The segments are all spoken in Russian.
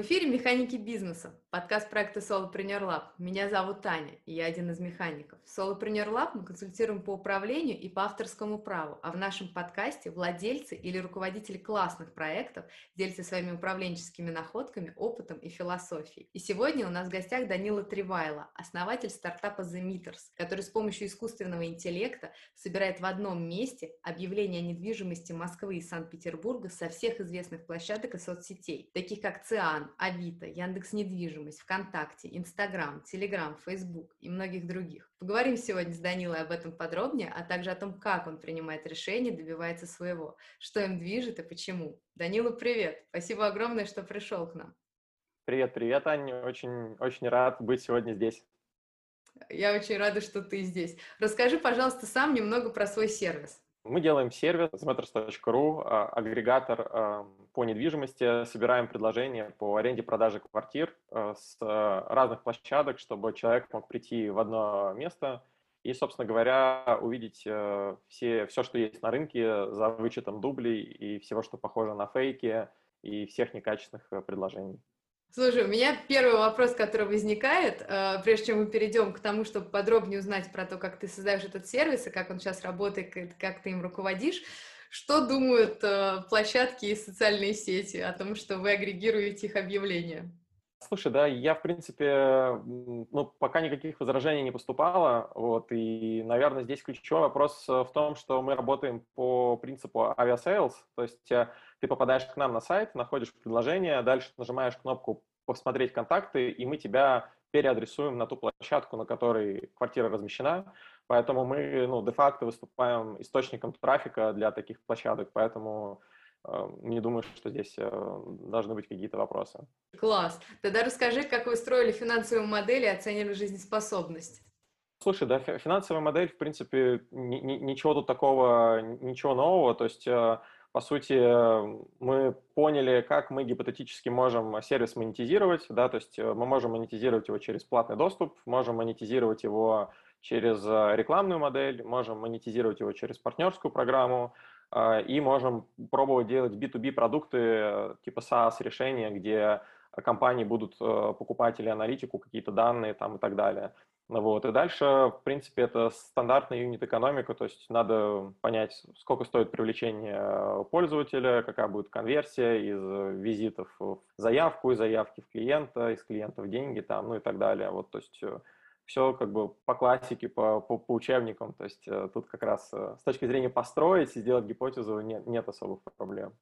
В эфире «Механики бизнеса», подкаст проекта Solopreneur Lab. Меня зовут Таня, и я один из механиков. В Solopreneur Lab мы консультируем по управлению и по авторскому праву, а в нашем подкасте владельцы или руководители классных проектов делятся своими управленческими находками, опытом и философией. И сегодня у нас в гостях Данила Тривайла, основатель стартапа The Meters, который с помощью искусственного интеллекта собирает в одном месте объявления о недвижимости Москвы и Санкт-Петербурга со всех известных площадок и соцсетей, таких как ЦИАН, Авито, Яндекс Недвижимость, ВКонтакте, Инстаграм, Телеграм, Фейсбук и многих других. Поговорим сегодня с Данилой об этом подробнее, а также о том, как он принимает решения, добивается своего, что им движет и почему. Данила, привет! Спасибо огромное, что пришел к нам. Привет, привет, Аня. Очень, очень рад быть сегодня здесь. Я очень рада, что ты здесь. Расскажи, пожалуйста, сам немного про свой сервис. Мы делаем сервис meters.ru, а, агрегатор а, по недвижимости, собираем предложения по аренде продаже квартир а, с разных площадок, чтобы человек мог прийти в одно место и, собственно говоря, увидеть все, все, что есть на рынке за вычетом дублей и всего, что похоже на фейки и всех некачественных предложений. Слушай, у меня первый вопрос, который возникает, э, прежде чем мы перейдем к тому, чтобы подробнее узнать про то, как ты создаешь этот сервис и как он сейчас работает, как ты им руководишь. Что думают э, площадки и социальные сети о том, что вы агрегируете их объявления? Слушай, да, я, в принципе, ну, пока никаких возражений не поступало, вот, и, наверное, здесь ключевой вопрос в том, что мы работаем по принципу Aviasales, то есть э, ты попадаешь к нам на сайт, находишь предложение, дальше нажимаешь кнопку «Посмотреть контакты», и мы тебя переадресуем на ту площадку, на которой квартира размещена. Поэтому мы ну, де-факто выступаем источником трафика для таких площадок, поэтому э, не думаю, что здесь э, должны быть какие-то вопросы. Класс. Тогда расскажи, как вы строили финансовую модель и оценили жизнеспособность. Слушай, да, финансовая модель, в принципе, ничего тут такого, ничего нового. То есть э, по сути, мы поняли, как мы гипотетически можем сервис монетизировать, да, то есть э, мы можем монетизировать его через платный доступ, можем монетизировать его через э, рекламную модель, можем монетизировать его через партнерскую программу, э, и можем пробовать делать B2B продукты типа SaaS решения, где компании будут покупать или аналитику, какие-то данные там и так далее. Вот. И дальше, в принципе, это стандартная юнит-экономика, то есть надо понять, сколько стоит привлечение э, пользователя, какая будет конверсия из визитов в заявку, из заявки в клиента, из клиента в деньги, там, ну и так далее. Вот, то есть э, все как бы по классике, по, по, по учебникам. То есть э, тут как раз с точки зрения построить и сделать гипотезу нет, нет особых проблем.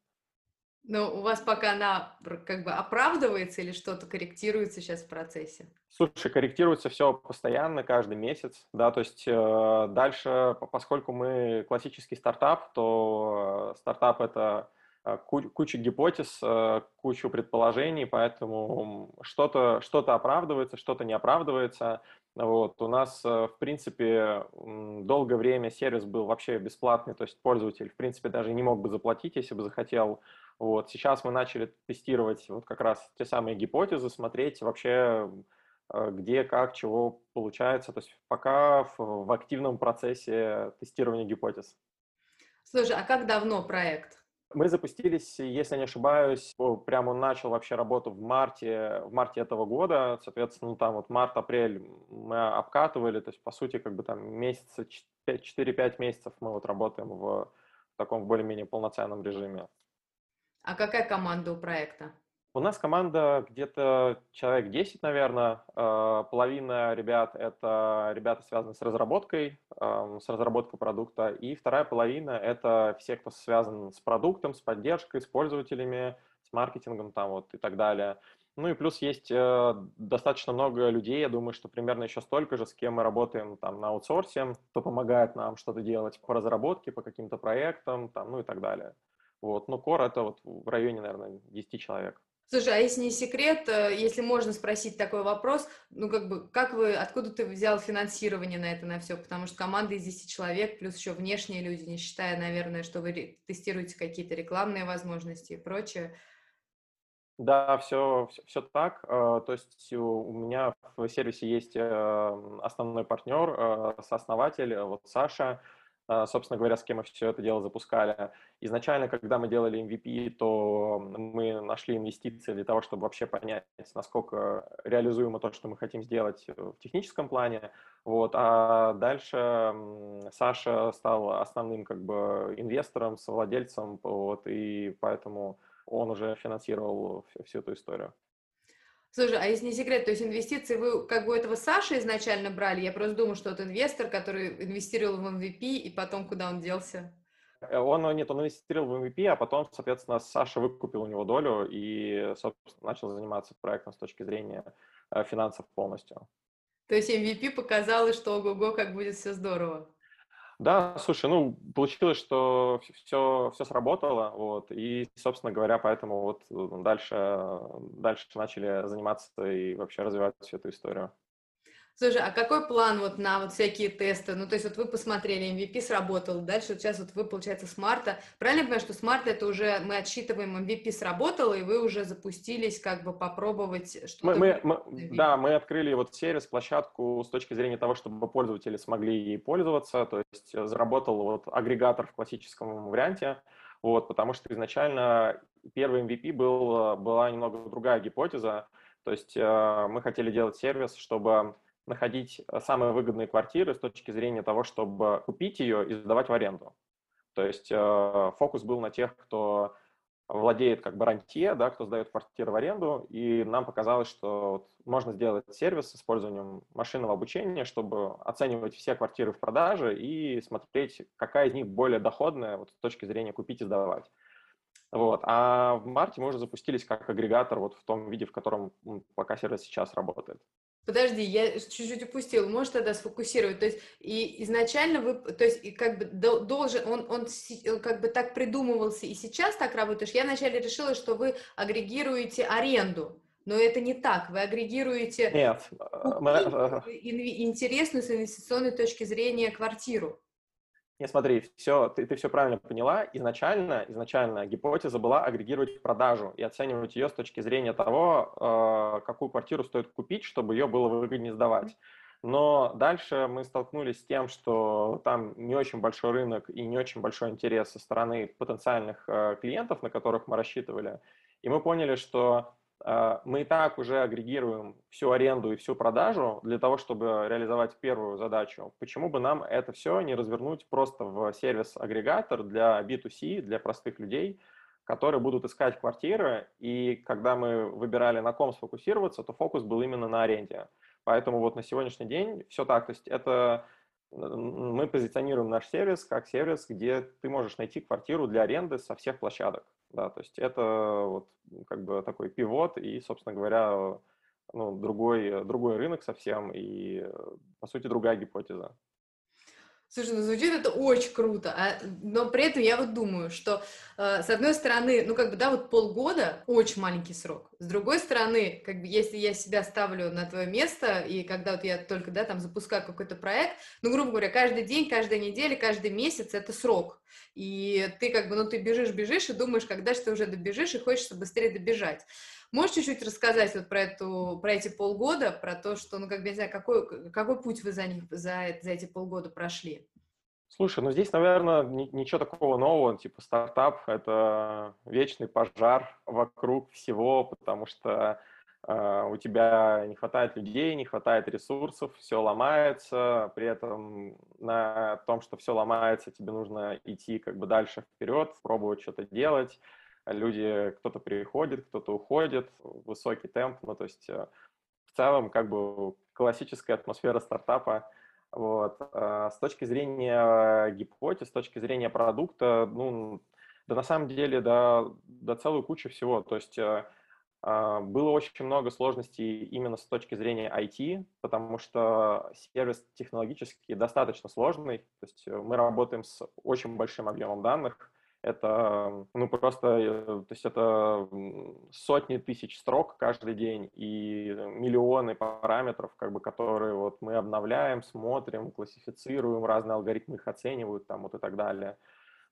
Но у вас пока она как бы оправдывается или что-то корректируется сейчас в процессе? Слушай, корректируется все постоянно, каждый месяц, да, то есть э, дальше, поскольку мы классический стартап, то э, стартап это э, куча гипотез, э, кучу предположений, поэтому что-то что оправдывается, что-то не оправдывается. Вот. У нас, в принципе, долгое время сервис был вообще бесплатный, то есть пользователь, в принципе, даже не мог бы заплатить, если бы захотел вот сейчас мы начали тестировать вот как раз те самые гипотезы, смотреть вообще, э, где, как, чего получается. То есть пока в, в активном процессе тестирования гипотез. Слушай, а как давно проект? Мы запустились, если не ошибаюсь, прямо начал вообще работу в марте, в марте этого года, соответственно, ну, там вот март-апрель мы обкатывали, то есть, по сути, как бы там месяца 4-5 месяцев мы вот работаем в таком более-менее полноценном режиме. А какая команда у проекта? У нас команда где-то человек 10, наверное. А, половина ребят — это ребята, связанные с разработкой, с разработкой продукта. И вторая половина — это все, кто связан с продуктом, с поддержкой, с пользователями, с маркетингом там вот и так далее. Ну и плюс есть э, достаточно много людей, я думаю, что примерно еще столько же, с кем мы работаем там на аутсорсе, кто помогает нам что-то делать по разработке, по каким-то проектам, там, ну и так далее. Вот. Но кор это вот в районе, наверное, 10 человек. Слушай, а если не секрет, э, если можно спросить такой вопрос, ну как бы, как вы, откуда ты взял финансирование на это, на все? Потому что команда из 10 человек, плюс еще внешние люди, не считая, наверное, что вы тестируете какие-то рекламные возможности и прочее. Да, все, все, все так. Э, то есть у меня в сервисе есть э, основной партнер, сооснователь, вот Саша, собственно говоря, с кем мы все это дело запускали. Изначально, когда мы делали MVP, то мы нашли инвестиции для того, чтобы вообще понять, насколько реализуемо то, что мы хотим сделать в техническом плане. Вот. А дальше Саша стал основным как бы инвестором, совладельцем, вот, и поэтому он уже финансировал всю эту историю. Слушай, а если не секрет, то есть инвестиции вы как бы этого Саши изначально брали? Я просто думаю, что это инвестор, который инвестировал в MVP, и потом куда он делся? Э, он, нет, он инвестировал в MVP, а потом, соответственно, Саша выкупил у него долю и, собственно, начал заниматься проектом с точки зрения э, финансов полностью. То есть MVP показало, что ого-го, как будет все здорово. Да, слушай, ну, получилось, что все, все сработало, вот, и, собственно говоря, поэтому вот э, дальше, дальше начали заниматься и вообще развивать всю эту историю. Слушай, а какой план вот на вот всякие тесты? Ну, то есть вот вы посмотрели, MVP сработал, дальше вот сейчас вот вы, получается, с марта. Правильно я понимаю, что с марта это уже мы отсчитываем, MVP сработало, и вы уже запустились как бы попробовать что-то? Мы, мы, мы, да, мы открыли вот сервис, площадку с точки зрения того, чтобы пользователи смогли ей пользоваться, то есть заработал вот агрегатор в классическом варианте, вот, потому что изначально первый MVP был, была немного другая гипотеза, то есть э, мы хотели делать сервис, чтобы находить э, самые выгодные квартиры с точки зрения того, чтобы купить ее и сдавать в аренду. То есть э, фокус был на тех, кто владеет как бы да, кто сдает квартиры в аренду, и нам показалось, что вот можно сделать сервис с использованием машинного обучения, чтобы оценивать все квартиры в продаже и смотреть, какая из них более доходная вот, с точки зрения купить и сдавать. Вот. А в марте мы уже запустились как агрегатор вот в том виде, в котором пока сервис сейчас работает. Подожди, я чуть-чуть упустил. Можешь тогда сфокусировать? То есть и изначально вы, то есть и как бы должен, он, он как бы так придумывался и сейчас так работаешь. Я вначале решила, что вы агрегируете аренду. Но это не так. Вы агрегируете Нет, мы... интересную с инвестиционной точки зрения квартиру. Не, смотри, все, ты, ты все правильно поняла. Изначально, изначально гипотеза была агрегировать продажу и оценивать ее с точки зрения того, э, какую квартиру стоит купить, чтобы ее было выгоднее сдавать. Но дальше мы столкнулись с тем, что там не очень большой рынок и не очень большой интерес со стороны потенциальных э, клиентов, на которых мы рассчитывали. И мы поняли, что мы и так уже агрегируем всю аренду и всю продажу для того, чтобы реализовать первую задачу. Почему бы нам это все не развернуть просто в сервис-агрегатор для B2C, для простых людей, которые будут искать квартиры, и когда мы выбирали, на ком сфокусироваться, то фокус был именно на аренде. Поэтому вот на сегодняшний день все так. То есть это мы позиционируем наш сервис как сервис, где ты можешь найти квартиру для аренды со всех площадок. Да, то есть это вот как бы такой пивот и, собственно говоря, ну, другой, другой рынок совсем и, по сути, другая гипотеза. Слушай, ну звучит это очень круто, а, но при этом я вот думаю, что э, с одной стороны, ну как бы, да, вот полгода очень маленький срок. С другой стороны, как бы, если я себя ставлю на твое место, и когда вот я только, да, там запускаю какой-то проект, ну, грубо говоря, каждый день, каждая неделя, каждый месяц это срок. И ты как бы, ну, ты бежишь, бежишь и думаешь, когда же ты уже добежишь и хочется быстрее добежать. Можешь чуть-чуть рассказать вот про, эту, про эти полгода, про то, что, ну, как бы, не знаю, какой, какой путь вы за, них, за, за эти полгода прошли? Слушай, ну здесь, наверное, ничего такого нового, типа стартап — это вечный пожар вокруг всего, потому что э, у тебя не хватает людей, не хватает ресурсов, все ломается, при этом на том, что все ломается, тебе нужно идти как бы дальше вперед, пробовать что-то делать, люди, кто-то приходит, кто-то уходит, высокий темп, ну, то есть э, в целом как бы классическая атмосфера стартапа. Вот. А с точки зрения гипотез, с точки зрения продукта, ну, да на самом деле, да, да целую кучу всего. То есть э, было очень много сложностей именно с точки зрения IT, потому что сервис технологически достаточно сложный. То есть э, мы работаем с очень большим объемом данных, это, ну, просто, э, то есть это сотни тысяч строк каждый день и миллионы параметров, как бы, которые вот мы обновляем, смотрим, классифицируем, разные алгоритмы их оценивают там вот и так далее.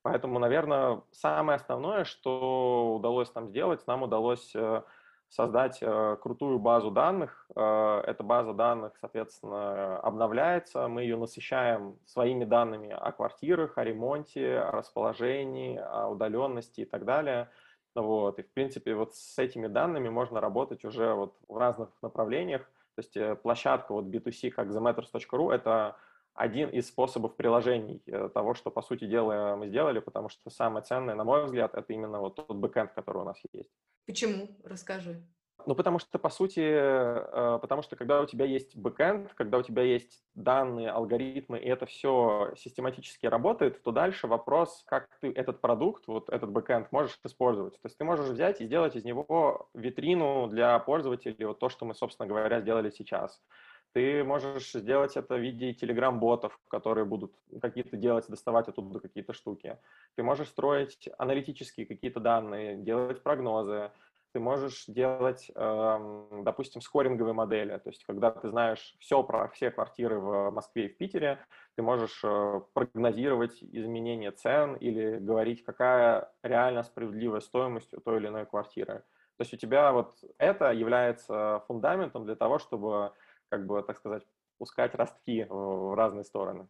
Поэтому, наверное, самое основное, что удалось там сделать, нам удалось э, создать э, крутую базу данных. Э, эта база данных, соответственно, обновляется, мы ее насыщаем своими данными о квартирах, о ремонте, о расположении, о удаленности и так далее. Вот. И, в принципе, вот с этими данными можно работать уже вот в разных направлениях. То есть э, площадка вот B2C, как thematters.ru, это один из способов приложений э, того, что, по сути дела, мы сделали, потому что самое ценное, на мой взгляд, это именно вот тот бэкэнд, который у нас есть. Почему? Расскажи. Ну, потому что, по сути, э, потому что когда у тебя есть бэкэнд, когда у тебя есть данные, алгоритмы, и это все систематически работает, то дальше вопрос, как ты этот продукт, вот этот бэкэнд можешь использовать. То есть ты можешь взять и сделать из него витрину для пользователей, вот то, что мы, собственно говоря, сделали сейчас. Ты можешь сделать это в виде телеграм-ботов, которые будут какие-то делать, доставать оттуда какие-то штуки. Ты можешь строить аналитические какие-то данные, делать прогнозы. Ты можешь делать, эм, допустим, скоринговые модели. То есть, когда ты знаешь все про все квартиры в Москве и в Питере, ты можешь э, прогнозировать изменения цен или говорить, какая реально справедливая стоимость у той или иной квартиры. То есть у тебя вот это является фундаментом для того, чтобы как бы, так сказать, пускать ростки в разные стороны.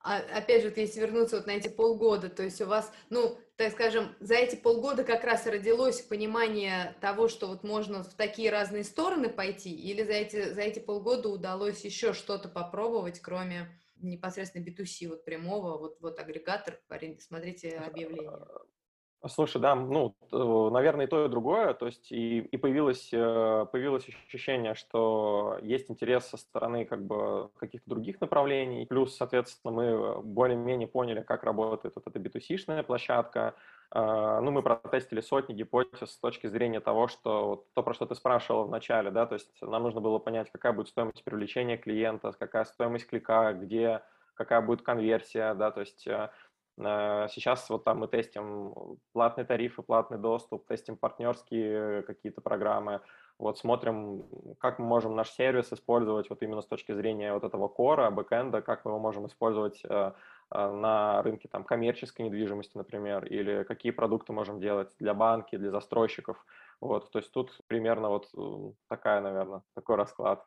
А, опять же, вот если вернуться вот на эти полгода, то есть у вас, ну, так скажем, за эти полгода как раз родилось понимание того, что вот можно в такие разные стороны пойти, или за эти, за эти полгода удалось еще что-то попробовать, кроме непосредственно B2C, вот прямого, вот, вот агрегатор, смотрите объявление. Слушай, да, ну, наверное, и то, и другое. То есть и, и появилось, э, появилось ощущение, что есть интерес со стороны как бы каких-то других направлений. Плюс, соответственно, мы более-менее поняли, как работает вот эта B2C-шная площадка. А, ну, мы протестили сотни гипотез с точки зрения того, что вот то, про что ты спрашивала в начале, да, то есть нам нужно было понять, какая будет стоимость привлечения клиента, какая стоимость клика, где, какая будет конверсия, да, то есть э, Э, сейчас вот там мы тестим платные тарифы, платный доступ, тестим партнерские какие-то программы. Вот смотрим, как мы можем наш сервис использовать вот именно с точки зрения вот этого кора, бэкэнда, как мы его можем использовать э, э, на рынке там коммерческой недвижимости, например, или какие продукты можем делать для банки, для застройщиков. Вот, то есть тут примерно вот такая, наверное, такой расклад.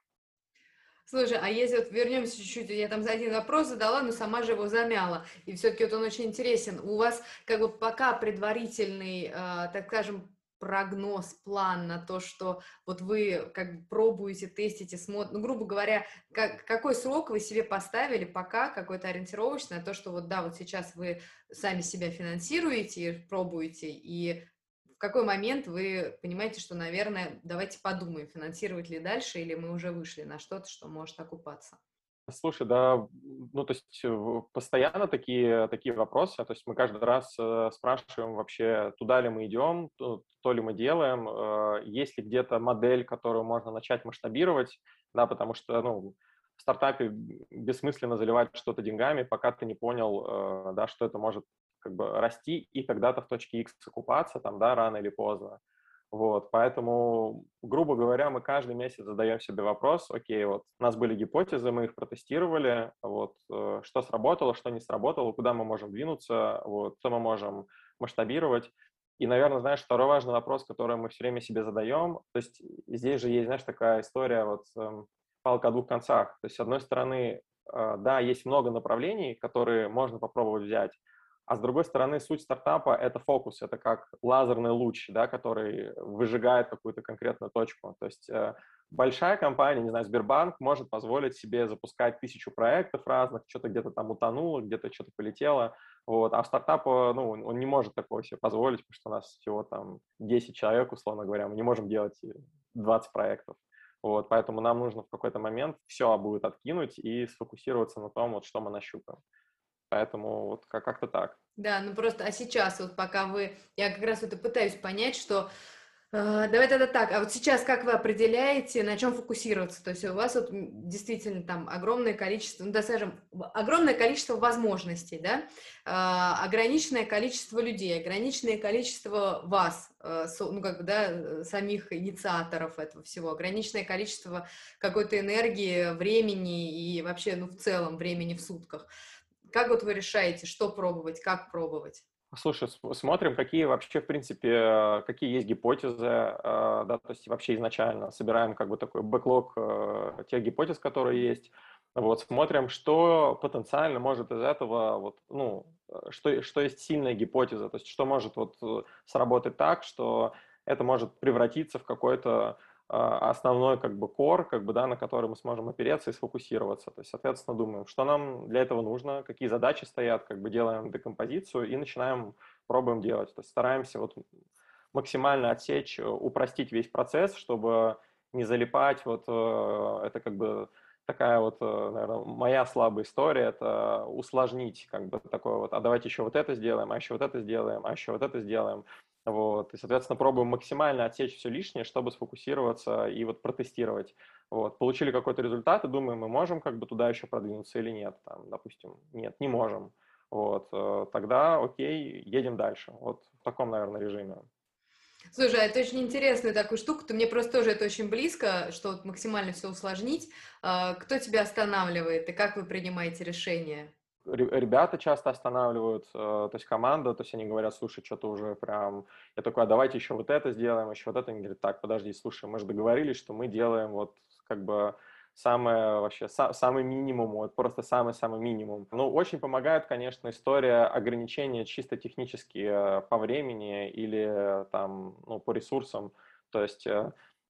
Слушай, а если вот вернемся чуть-чуть, я там за один вопрос задала, но сама же его замяла, и все-таки вот он очень интересен. У вас как бы пока предварительный, э, так скажем, прогноз, план на то, что вот вы как бы пробуете, тестите, смотрите, ну, грубо говоря, как, какой срок вы себе поставили пока, какой-то ориентировочный на то, что вот да, вот сейчас вы сами себя финансируете, пробуете, и какой момент вы понимаете, что, наверное, давайте подумаем, финансировать ли дальше, или мы уже вышли на что-то, что может окупаться? Слушай, да, ну, то есть постоянно такие, такие вопросы, то есть мы каждый раз э, спрашиваем вообще, туда ли мы идем, то, то ли мы делаем, э, есть ли где-то модель, которую можно начать масштабировать, да, потому что, ну, в стартапе бессмысленно заливать что-то деньгами, пока ты не понял, э, да, что это может как бы расти и когда-то в точке X окупаться, там, да, рано или поздно. Вот, поэтому, грубо говоря, мы каждый месяц задаем себе вопрос, окей, вот у нас были гипотезы, мы их протестировали, вот, э, что сработало, что не сработало, куда мы можем двинуться, вот, что мы можем масштабировать. И, наверное, знаешь, второй важный вопрос, который мы все время себе задаем, то есть здесь же есть, знаешь, такая история, вот, эм, палка о двух концах. То есть, с одной стороны, э, да, есть много направлений, которые можно попробовать взять, а с другой стороны, суть стартапа — это фокус, это как лазерный луч, да, который выжигает какую-то конкретную точку. То есть э, большая компания, не знаю, Сбербанк, может позволить себе запускать тысячу проектов разных, что-то где-то там утонуло, где-то что-то полетело, вот. а стартап, ну, он не может такого себе позволить, потому что у нас всего там 10 человек, условно говоря, мы не можем делать 20 проектов. Вот, поэтому нам нужно в какой-то момент все будет откинуть и сфокусироваться на том, вот, что мы нащупаем. Поэтому вот как-то так. Да, ну просто, а сейчас вот пока вы, я как раз это пытаюсь понять, что Uh, давай тогда так, а вот сейчас как вы определяете, на чем фокусироваться? То есть у вас вот действительно там огромное количество, ну да, скажем, огромное количество возможностей, да, uh, ограниченное количество людей, ограниченное количество вас, so, ну как бы, да, самих инициаторов этого всего, ограниченное количество какой-то энергии, времени и вообще, ну в целом времени в сутках. Как вот вы решаете, что пробовать, как пробовать? Слушай, смотрим, какие вообще, в принципе, какие есть гипотезы, да, то есть вообще изначально собираем как бы такой бэклог тех гипотез, которые есть, вот, смотрим, что потенциально может из этого, вот, ну, что, что есть сильная гипотеза, то есть что может вот э, сработать так, что это может превратиться в какой-то основной как бы кор, как бы, да, на который мы сможем опереться и сфокусироваться. То есть, соответственно, думаем, что нам для этого нужно, какие задачи стоят, как бы делаем декомпозицию и начинаем, пробуем делать. То есть стараемся вот максимально отсечь, упростить весь процесс, чтобы не залипать. Вот э, это как бы такая вот, э, наверное, моя слабая история, это усложнить как бы такое вот, а давайте еще вот это сделаем, а еще вот это сделаем, а еще вот это сделаем. Вот, и, соответственно, пробуем максимально отсечь все лишнее, чтобы сфокусироваться и вот протестировать. Вот, получили какой-то результат и думаем, мы можем как бы туда еще продвинуться или нет. Там, допустим, нет, не можем. Вот, э, тогда окей, едем дальше. Вот в таком, наверное, режиме. Слушай, а это очень интересная такая штука, то мне просто тоже это очень близко, что вот максимально все усложнить. А, кто тебя останавливает и как вы принимаете решения? Ребята часто останавливают, э, то есть команда, то есть они говорят, слушай, что-то уже прям, я такой, а давайте еще вот это сделаем, еще вот это, они говорят, так, подожди, слушай, мы же договорились, что мы делаем вот как бы самое вообще, са, самый минимум, вот просто самый-самый минимум. Ну, очень помогает, конечно, история ограничения чисто технически э, по времени или там, ну, по ресурсам, то есть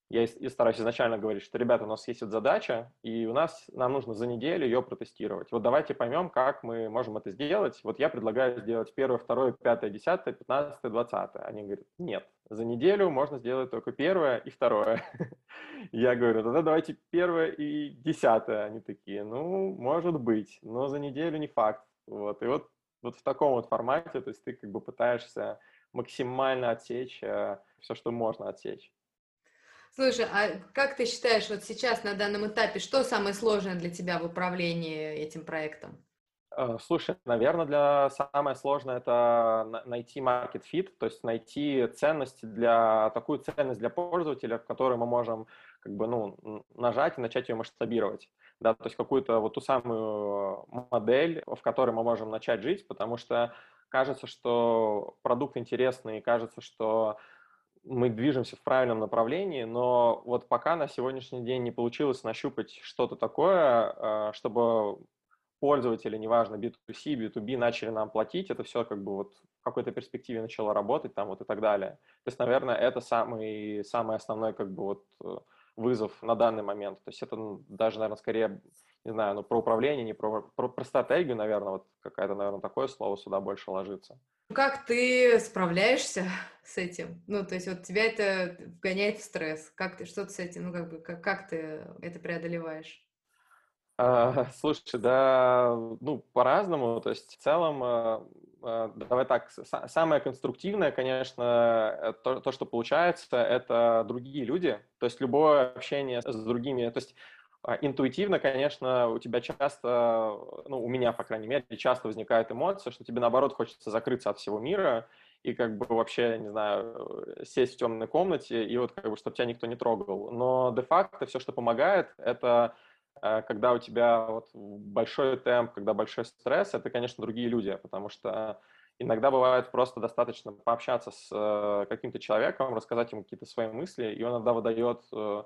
я и стараюсь изначально говорить, что, ребята, у нас есть вот задача, и у нас, нам нужно за неделю ее протестировать. Вот давайте поймем, как мы можем это сделать. Вот я предлагаю сделать первое, второе, пятое, десятое, пятнадцатое, двадцатое. Они говорят, нет, за неделю можно сделать только первое и второе. Я говорю, тогда давайте первое и десятое. Они такие, ну, может быть, но за неделю не факт. Вот, и вот, вот в таком вот формате, то есть ты как бы пытаешься максимально отсечь э, все, что можно отсечь. Слушай, а как ты считаешь, вот сейчас на данном этапе, что самое сложное для тебя в управлении этим проектом? Э, слушай, наверное, для самое сложное это найти market fit, то есть найти ценность для такую ценность для пользователя, в которой мы можем как бы ну нажать и начать ее масштабировать, да, то есть какую-то вот ту самую модель, в которой мы можем начать жить, потому что кажется, что продукт интересный, кажется, что мы движемся в правильном направлении, но вот пока на сегодняшний день не получилось нащупать что-то такое, а, чтобы пользователи, неважно, B2C, B2B, начали нам платить, это все как бы вот в какой-то перспективе начало работать там вот и так далее. То есть, наверное, это самый, самый основной как бы вот э, вызов на данный момент. То есть это даже, наверное, скорее, не знаю, ну, про управление, не про, про, про стратегию, наверное, вот какая-то, наверное, такое слово сюда больше ложится. Как ты справляешься с этим? Ну, то есть вот тебя это вгоняет в стресс. Как ты, что ты с этим, ну, как бы, как, как ты это преодолеваешь? А, слушай, да, ну, по-разному. То есть в целом, а, а, давай так, самое конструктивное, конечно, то, то, что получается, это другие люди. То есть любое общение с другими, то есть интуитивно, конечно, у тебя часто, ну, у меня, по крайней мере, часто возникает эмоция, что тебе, наоборот, хочется закрыться от всего мира и как бы вообще, не знаю, сесть в темной комнате и вот как бы, чтобы тебя никто не трогал. Но де-факто все, что помогает, это э, когда у тебя вот большой темп, когда большой стресс, это, конечно, другие люди, потому что иногда бывает просто достаточно пообщаться с э, каким-то человеком, рассказать ему какие-то свои мысли, и он иногда выдает э, а,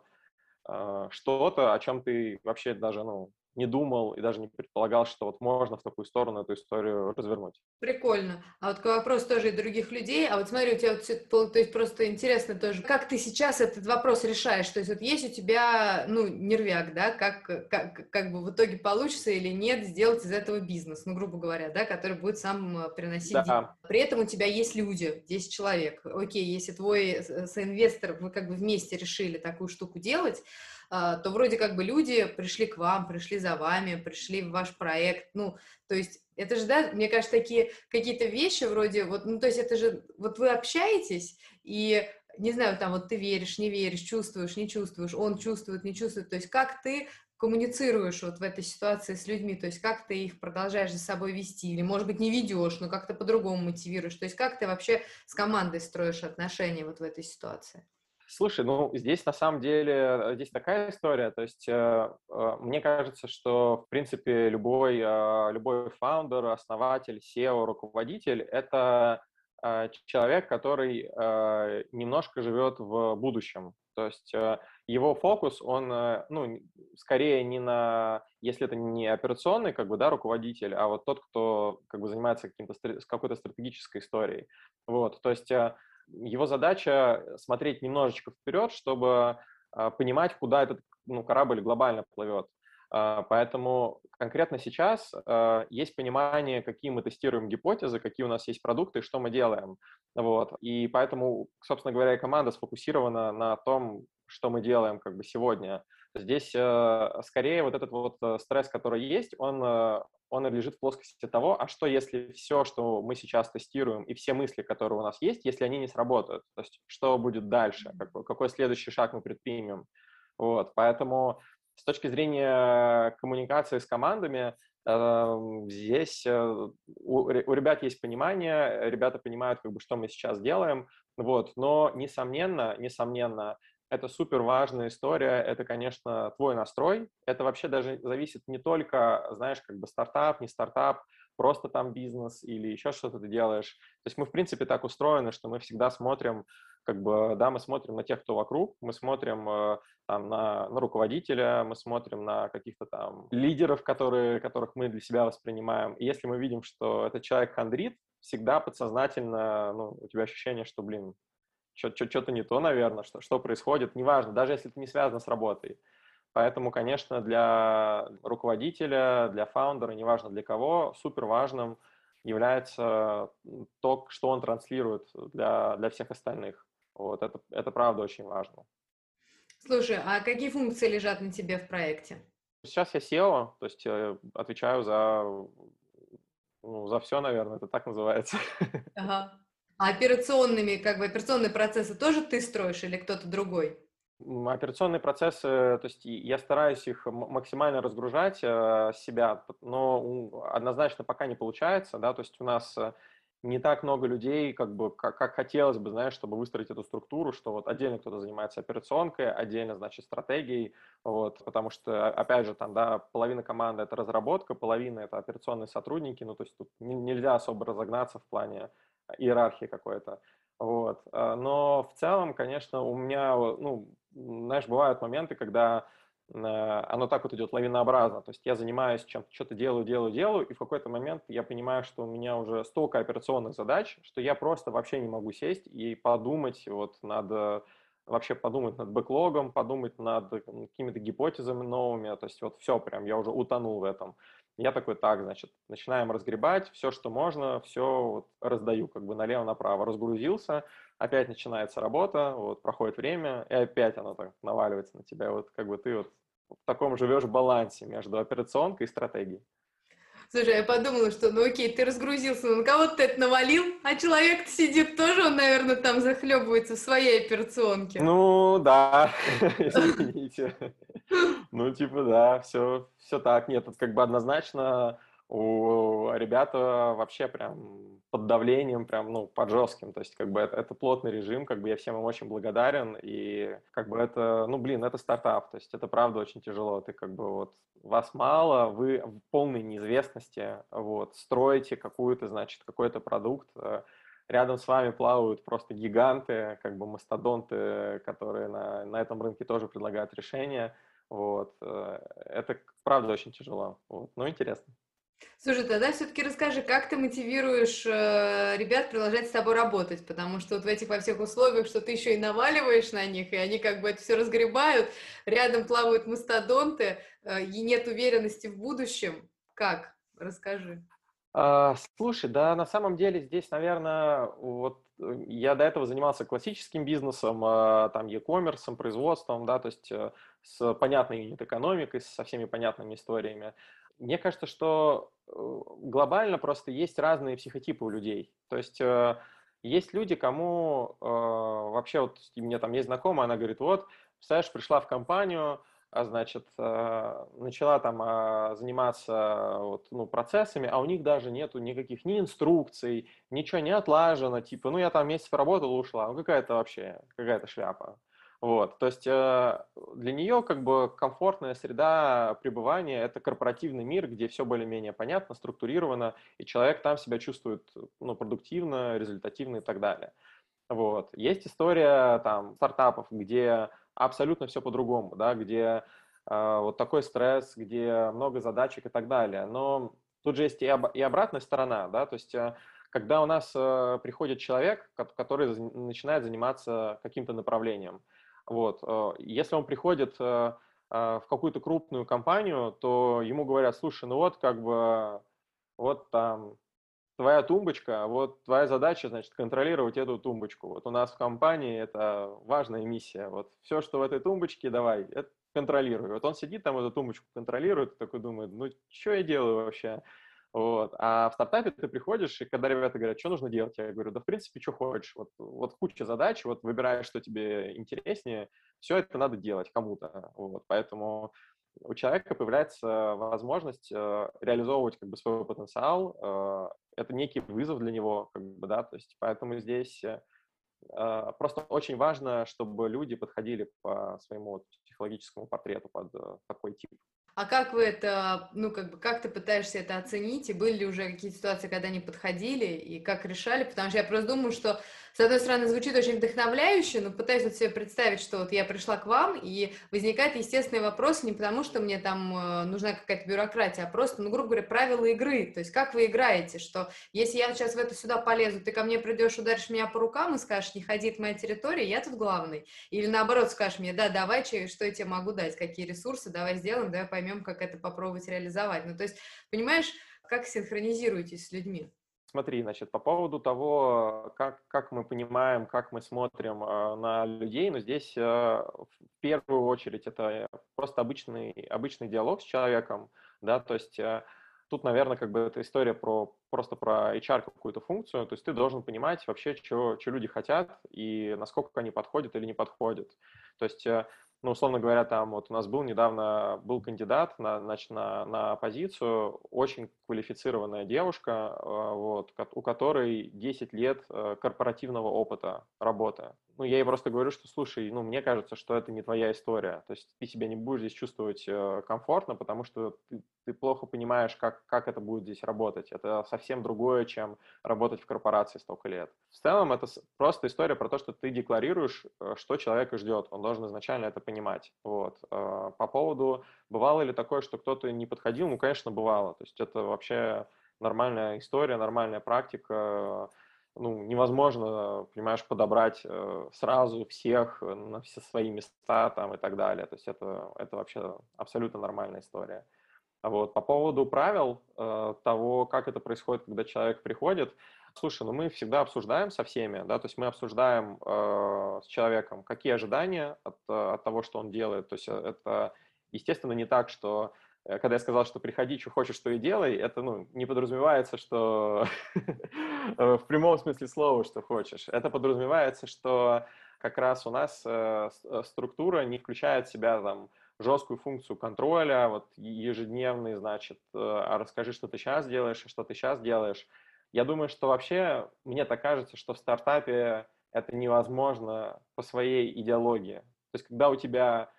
что-то, о чем ты вообще даже ну, не думал и даже не предполагал, что вот можно в такую сторону эту историю развернуть. Прикольно. А вот вопрос тоже и других людей. А вот смотри, у тебя вот, то есть просто интересно тоже, как ты сейчас этот вопрос решаешь? То есть вот есть у тебя, ну, нервяк, да, как, как, как бы в итоге получится или нет сделать из этого бизнес, ну, грубо говоря, да, который будет сам э, приносить да. деньги. При этом у тебя есть люди, 10 человек. Окей, если твой соинвестор, вы как бы вместе решили такую штуку делать, то вроде как бы люди пришли к вам, пришли за вами, пришли в ваш проект, ну, то есть это же, да, мне кажется, такие какие-то вещи вроде, вот, ну, то есть это же, вот вы общаетесь, и, не знаю, там, вот ты веришь, не веришь, чувствуешь, не чувствуешь, он чувствует, не чувствует, то есть как ты коммуницируешь вот в этой ситуации с людьми, то есть как ты их продолжаешь за собой вести, или, может быть, не ведешь, но как-то по-другому мотивируешь, то есть как ты вообще с командой строишь отношения вот в этой ситуации? Слушай, ну здесь на самом деле э, здесь такая история, то есть э, э, мне кажется, что в принципе любой э, любой фаундер, основатель, SEO, руководитель это э, человек, который э, немножко живет в будущем, то есть его фокус он ну скорее не на если это не операционный как бы да руководитель, а вот тот, кто как бы занимается каким-то какой-то стратегической историей, вот, то есть его задача смотреть немножечко вперед, чтобы а, понимать, куда этот ну, корабль глобально плывет. А, поэтому конкретно сейчас а, есть понимание, какие мы тестируем гипотезы, какие у нас есть продукты, что мы делаем. Вот. И поэтому, собственно говоря, команда сфокусирована на том, что мы делаем как бы сегодня. Здесь э, скорее вот этот вот э, стресс, который есть, он, э, он лежит в плоскости того, а что если все, что мы сейчас тестируем, и все мысли, которые у нас есть, если они не сработают? То есть что будет дальше? Какой, какой следующий шаг мы предпримем? Вот, поэтому с точки зрения коммуникации с командами, эм, здесь у, у ребят есть понимание, ребята понимают, как бы, что мы сейчас делаем, вот, но несомненно, несомненно, это супер важная история, это, конечно, твой настрой. Это вообще даже зависит не только, знаешь, как бы стартап, не стартап, просто там бизнес или еще что-то ты делаешь. То есть мы, в принципе, так устроены, что мы всегда смотрим, как бы, да, мы смотрим на тех, кто вокруг, мы смотрим э, там, на, на руководителя, мы смотрим на каких-то там лидеров, которые, которых мы для себя воспринимаем. И если мы видим, что этот человек хандрит, всегда подсознательно ну, у тебя ощущение, что, блин, что-то не то, наверное, что, что происходит, неважно, даже если это не связано с работой. Поэтому, конечно, для руководителя, для фаундера, неважно для кого, супер важным является то, что он транслирует для, для всех остальных. Вот, это, это правда очень важно. Слушай, а какие функции лежат на тебе в проекте? Сейчас я SEO, то есть э, отвечаю за, ну, за все, наверное, это так называется. Ага. А операционными, как бы операционные процессы тоже ты строишь или кто-то другой? Операционные процессы, то есть я стараюсь их максимально разгружать э, себя, но однозначно пока не получается, да, то есть у нас э, не так много людей, как бы, как, как хотелось бы, знаешь, чтобы выстроить эту структуру, что вот отдельно кто-то занимается операционкой, отдельно, значит, стратегией, вот, потому что, опять же, там, да, половина команды — это разработка, половина — это операционные сотрудники, ну, то есть тут нельзя особо разогнаться в плане иерархии какой-то. Вот. А, но в целом, конечно, у меня, ну, знаешь, бывают моменты, когда а, оно так вот идет лавинообразно. То есть я занимаюсь чем-то, что-то делаю, делаю, делаю, и в какой-то момент я понимаю, что у меня уже столько операционных задач, что я просто вообще не могу сесть и подумать вот над вообще подумать над бэклогом, подумать над какими-то гипотезами новыми, то есть вот все прям, я уже утонул в этом. Я такой, так, значит, начинаем разгребать, все, что можно, все вот раздаю, как бы налево-направо. Разгрузился, опять начинается работа, вот проходит время, и опять оно так наваливается на тебя. Вот как бы ты вот в таком живешь балансе между операционкой и стратегией. Слушай, я подумала, что ну окей, ты разгрузился, ну на кого ты это навалил, а человек сидит тоже, он, наверное, там захлебывается в своей операционке. Ну да, извините. Ну, типа, да, все, все так. Нет, тут как бы однозначно у ребята вообще прям под давлением, прям, ну, под жестким. То есть, как бы это, это плотный режим, как бы я всем им очень благодарен. И как бы это, ну, блин, это стартап. То есть это правда очень тяжело. Ты как бы вот, вас мало, вы в полной неизвестности, вот, строите какую-то, значит, какой-то продукт, э, рядом с вами плавают просто гиганты, как бы мастодонты, которые на, на этом рынке тоже предлагают решения. Вот. Э, это, правда, очень тяжело. Вот. Но интересно. Слушай, тогда все-таки расскажи, как ты мотивируешь э, ребят продолжать с тобой работать, потому что вот в этих во всех условиях, что ты еще и наваливаешь на них, и они как бы это все разгребают, рядом плавают мастодонты, э, и нет уверенности в будущем. Как? Расскажи. А, слушай, да, на самом деле здесь, наверное, вот э, я до этого занимался классическим бизнесом, а, там, e-commerce, производством, да, то есть э, с понятной юнит-экономикой, со всеми понятными историями. Мне кажется, что э, глобально просто есть разные психотипы у людей. То есть есть люди, кому вообще, вот у меня там есть знакомая, она говорит, вот, представляешь, пришла в компанию, а, значит, э, начала там а, заниматься вот, ну, процессами, а у них даже нету никаких ни инструкций, ничего не отлажено, типа, ну, я там месяц поработал, ушла, ну, какая-то вообще, какая-то шляпа. Вот, то есть э, для нее как бы комфортная среда пребывания – это корпоративный мир, где все более-менее понятно, структурировано, и человек там себя чувствует ну, продуктивно, результативно и так далее. Вот. Есть история там стартапов, где абсолютно все по-другому, да, где э, вот такой стресс, где много задачек и так далее. Но тут же есть и, об, и обратная сторона, да, то есть э, когда у нас э, приходит человек, который начинает заниматься каким-то направлением – вот. Э, если он приходит э, э, в какую-то крупную компанию, то ему говорят, слушай, ну вот как бы вот там твоя тумбочка, вот твоя задача, значит, контролировать эту тумбочку. Вот у нас в компании это важная миссия. Вот все, что в этой тумбочке, давай, это контролируй. Вот он сидит там эту тумбочку контролирует, такой думает, ну что я делаю вообще? Вот. А в стартапе ты приходишь, и когда ребята говорят, что нужно делать, я говорю, да в принципе, что хочешь. Вот, вот куча задач, вот выбираешь, что тебе интереснее, все это надо делать кому-то. Вот. Поэтому у человека появляется возможность э, реализовывать как бы свой потенциал. Э, это некий вызов для него, как бы, да, то есть поэтому здесь э, просто очень важно, чтобы люди подходили по своему психологическому портрету под такой тип. А как вы это, ну, как бы, как ты пытаешься это оценить? И были ли уже какие-то ситуации, когда они подходили, и как решали? Потому что я просто думаю, что с одной стороны, звучит очень вдохновляюще, но пытаюсь вот себе представить, что вот я пришла к вам, и возникает естественный вопрос не потому, что мне там э, нужна какая-то бюрократия, а просто, ну, грубо говоря, правила игры. То есть как вы играете, что если я сейчас в это сюда полезу, ты ко мне придешь, ударишь меня по рукам и скажешь, не ходи, это моя территория, я тут главный. Или наоборот скажешь мне, да, давай, что я тебе могу дать, какие ресурсы, давай сделаем, давай поймем, как это попробовать реализовать. Ну, то есть, понимаешь, как синхронизируетесь с людьми? Смотри, значит, по поводу того, как, как мы понимаем, как мы смотрим э, на людей, но ну, здесь э, в первую очередь это просто обычный, обычный диалог с человеком, да, то есть э, тут, наверное, как бы эта история про просто про HR какую-то функцию, то есть ты должен понимать вообще, что, люди хотят и насколько они подходят или не подходят. То есть ну, условно говоря, там вот у нас был недавно, был кандидат на, значит, на, на позицию, очень квалифицированная девушка, э, вот, у которой 10 лет э, корпоративного опыта работы. Ну, я ей просто говорю, что, слушай, ну, мне кажется, что это не твоя история. То есть ты себя не будешь здесь чувствовать э, комфортно, потому что ты, ты плохо понимаешь, как, как это будет здесь работать. Это совсем другое, чем работать в корпорации столько лет. В целом, это просто история про то, что ты декларируешь, что человека ждет. Он должен изначально это понимать. Вот. По поводу, бывало ли такое, что кто-то не подходил? Ну, конечно, бывало. То есть это вообще нормальная история, нормальная практика ну, невозможно, понимаешь, подобрать э, сразу всех на все свои места там и так далее. То есть это, это вообще абсолютно нормальная история. Вот по поводу правил э, того, как это происходит, когда человек приходит, слушай, ну мы всегда обсуждаем со всеми, да, то есть мы обсуждаем э, с человеком, какие ожидания от, от того, что он делает. То есть это, естественно, не так, что Э, когда я сказал, что приходи, что хочешь, что и делай, это ну, не подразумевается, что в прямом смысле слова, что хочешь. Это подразумевается, что как раз у нас э, э, структура не включает в себя там жесткую функцию контроля, вот ежедневный, значит, а расскажи, что ты сейчас делаешь, что ты сейчас делаешь. Я думаю, что вообще, мне так кажется, что в стартапе это невозможно по своей идеологии. То есть, когда у тебя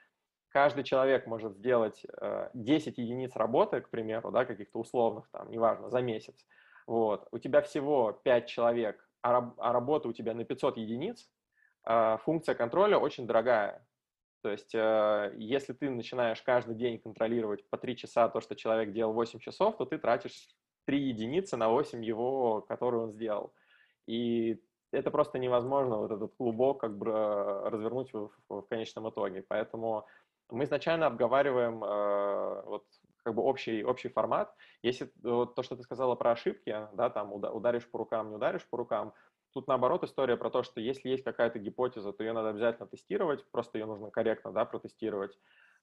каждый человек может сделать 10 э, единиц работы, к примеру, да, каких-то условных, там, неважно, за месяц, вот, у тебя всего 5 человек, а, а работа у тебя на 500 единиц, э, функция контроля очень дорогая. То есть, э, если ты начинаешь каждый день контролировать по 3 часа то, что человек делал 8 часов, то ты тратишь 3 единицы на 8 его, которые он сделал. И это просто невозможно вот этот клубок как бы развернуть в, в, в конечном итоге. Поэтому мы изначально обговариваем э, вот как бы общий, общий формат. Если вот то, что ты сказала про ошибки, да, там ударишь по рукам, не ударишь по рукам, тут наоборот история про то, что если есть какая-то гипотеза, то ее надо обязательно тестировать, просто ее нужно корректно, да, протестировать.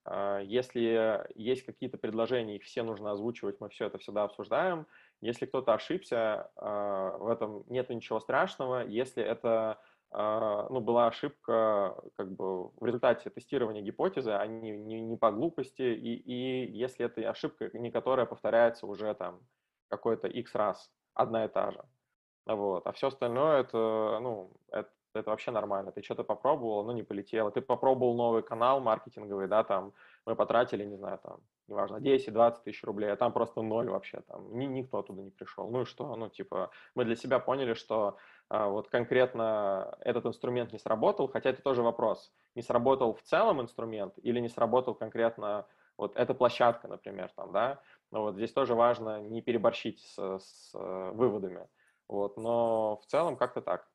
Э, если есть какие-то предложения, их все нужно озвучивать, мы все это всегда обсуждаем. Если кто-то ошибся, э, в этом нет ничего страшного. Если это ну, была ошибка как бы в результате тестирования гипотезы, а не, не, не по глупости, и, и если это ошибка, не которая повторяется уже там какой-то x раз, одна и та же. Вот. А все остальное это, ну, это, это вообще нормально. Ты что-то попробовал, ну, не полетело. Ты попробовал новый канал маркетинговый, да, там, мы потратили, не знаю, там, неважно, 10-20 тысяч рублей, а там просто ноль вообще, там, ни, никто оттуда не пришел. Ну и что? Ну, типа, мы для себя поняли, что а, вот конкретно этот инструмент не сработал, хотя это тоже вопрос. Не сработал в целом инструмент или не сработал конкретно вот эта площадка, например, там, да? Но вот здесь тоже важно не переборщить с, с э, выводами. Вот, но в целом как-то так.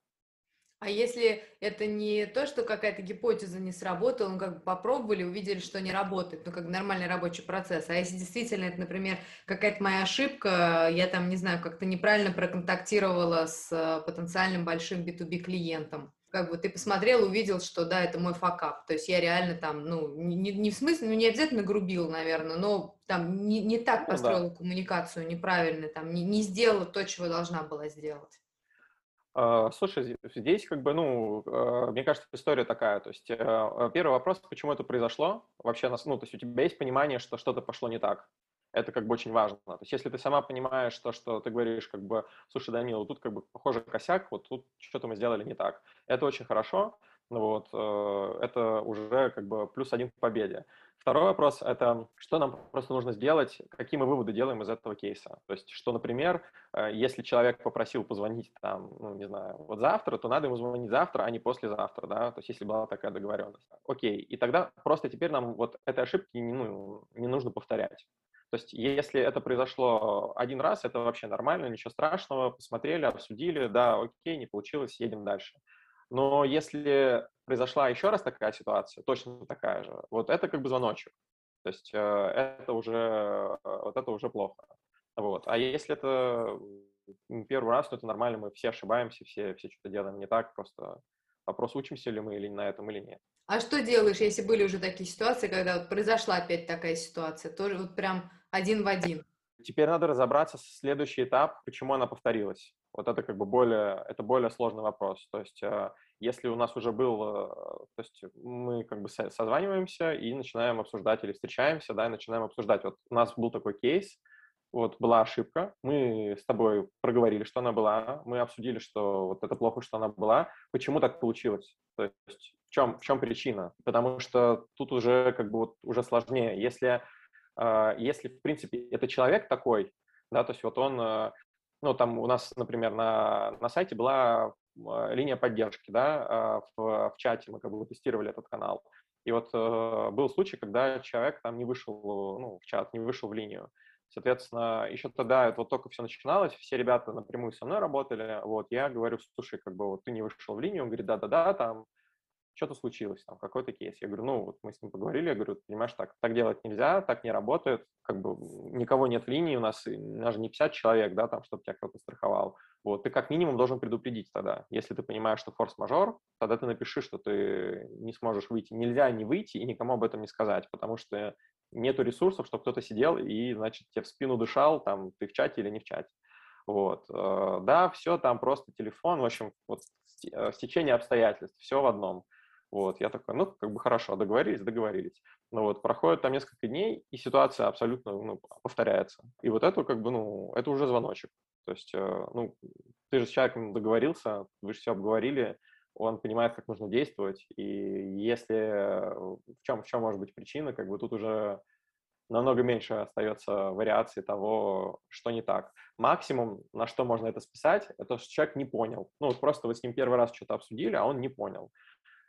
А если это не то, что какая-то гипотеза не сработала, ну как бы попробовали, увидели, что не работает, ну как нормальный рабочий процесс. А если действительно это, например, какая-то моя ошибка, я там, не знаю, как-то неправильно проконтактировала с э, потенциальным большим B2B клиентом, как бы ты посмотрел, увидел, что да, это мой факап. То есть я реально там, ну, не, не в смысле, ну, не обязательно грубил, наверное, но там не, не так построила ну, да. коммуникацию неправильно, там, не, не сделала то, чего должна была сделать. А, слушай, здесь как бы, ну, а, мне кажется, история такая. То есть а, первый вопрос, почему это произошло? Вообще, ну, то есть у тебя есть понимание, что что-то пошло не так? Это как бы очень важно. То есть если ты сама понимаешь то, что ты говоришь, как бы, слушай, Данила, тут как бы похоже косяк, вот тут что-то мы сделали не так. Это очень хорошо. Вот, э, это уже как бы плюс один к победе. Второй вопрос – это что нам просто нужно сделать, какие мы выводы делаем из этого кейса. То есть, что, например, э, если человек попросил позвонить там, ну, не знаю, вот завтра, то надо ему звонить завтра, а не послезавтра, да, то есть, если была такая договоренность. Окей, и тогда просто теперь нам вот этой ошибки не, ну, не нужно повторять. То есть, если это произошло один раз, это вообще нормально, ничего страшного, посмотрели, обсудили, да, окей, не получилось, едем дальше. Но если произошла еще раз такая ситуация, точно такая же, вот это как бы звоночек. То есть э, это уже, э, вот это уже плохо. Вот. А если это первый раз, то это нормально, мы все ошибаемся, все, все что-то делаем не так, просто вопрос, учимся ли мы или на этом или нет. А что делаешь, если были уже такие ситуации, когда вот произошла опять такая ситуация, тоже вот прям один в один? Теперь надо разобраться, следующий этап, почему она повторилась. Вот это как бы более, это более сложный вопрос. То есть э, если у нас уже был, э, то есть мы как бы созваниваемся и начинаем обсуждать или встречаемся, да, и начинаем обсуждать. Вот у нас был такой кейс, вот была ошибка, мы с тобой проговорили, что она была, мы обсудили, что вот это плохо, что она была, почему так получилось, то есть в чем, в чем причина, потому что тут уже как бы вот уже сложнее, если, э, если в принципе это человек такой, да, то есть вот он ну, там у нас, например, на, на сайте была а, линия поддержки, да, а, в, в чате мы как бы тестировали этот канал. И вот э, был случай, когда человек там не вышел, ну, в чат, не вышел в линию. Соответственно, еще тогда это вот только все начиналось, все ребята напрямую со мной работали, вот, я говорю, слушай, как бы вот ты не вышел в линию, он говорит, да-да-да, там, что-то случилось, там, какой-то кейс. Я говорю, ну, вот мы с ним поговорили, я говорю, понимаешь, так, так делать нельзя, так не работает, как бы никого нет в линии, у нас, у нас же не 50 человек, да, там, чтобы тебя кто-то страховал. Вот, ты как минимум должен предупредить тогда. Если ты понимаешь, что форс-мажор, тогда ты напиши, что ты не сможешь выйти. Нельзя не выйти и никому об этом не сказать, потому что нету ресурсов, чтобы кто-то сидел и, значит, тебе в спину дышал, там, ты в чате или не в чате. Вот, э, да, все, там просто телефон, в общем, вот в течение обстоятельств, все в одном. Вот, я такой, ну, как бы хорошо, договорились, договорились. Ну вот, проходит там несколько дней, и ситуация абсолютно ну, повторяется. И вот это как бы, ну, это уже звоночек. То есть, э, ну, ты же с человеком договорился, вы же все обговорили, он понимает, как нужно действовать, и если э, в чем, в чем может быть причина, как бы тут уже намного меньше остается вариаций того, что не так. Максимум, на что можно это списать, это что человек не понял. Ну, вот просто вы с ним первый раз что-то обсудили, а он не понял.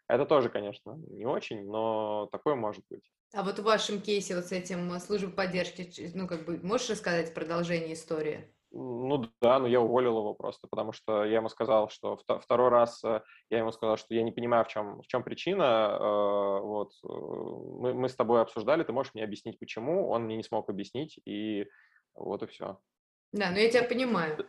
Это тоже, конечно, не очень, но такое может быть. А вот в вашем кейсе вот с этим э, службой поддержки, ну, как бы, можешь рассказать продолжение истории? Ну да, но я уволил его просто, потому что я ему сказал, что второй раз э, я ему сказал, что я не понимаю, в чем, в чем причина. Э, вот мы, мы с тобой обсуждали, ты можешь мне объяснить, почему? Он мне не смог объяснить, и вот и все. Да, но я тебя понимаю.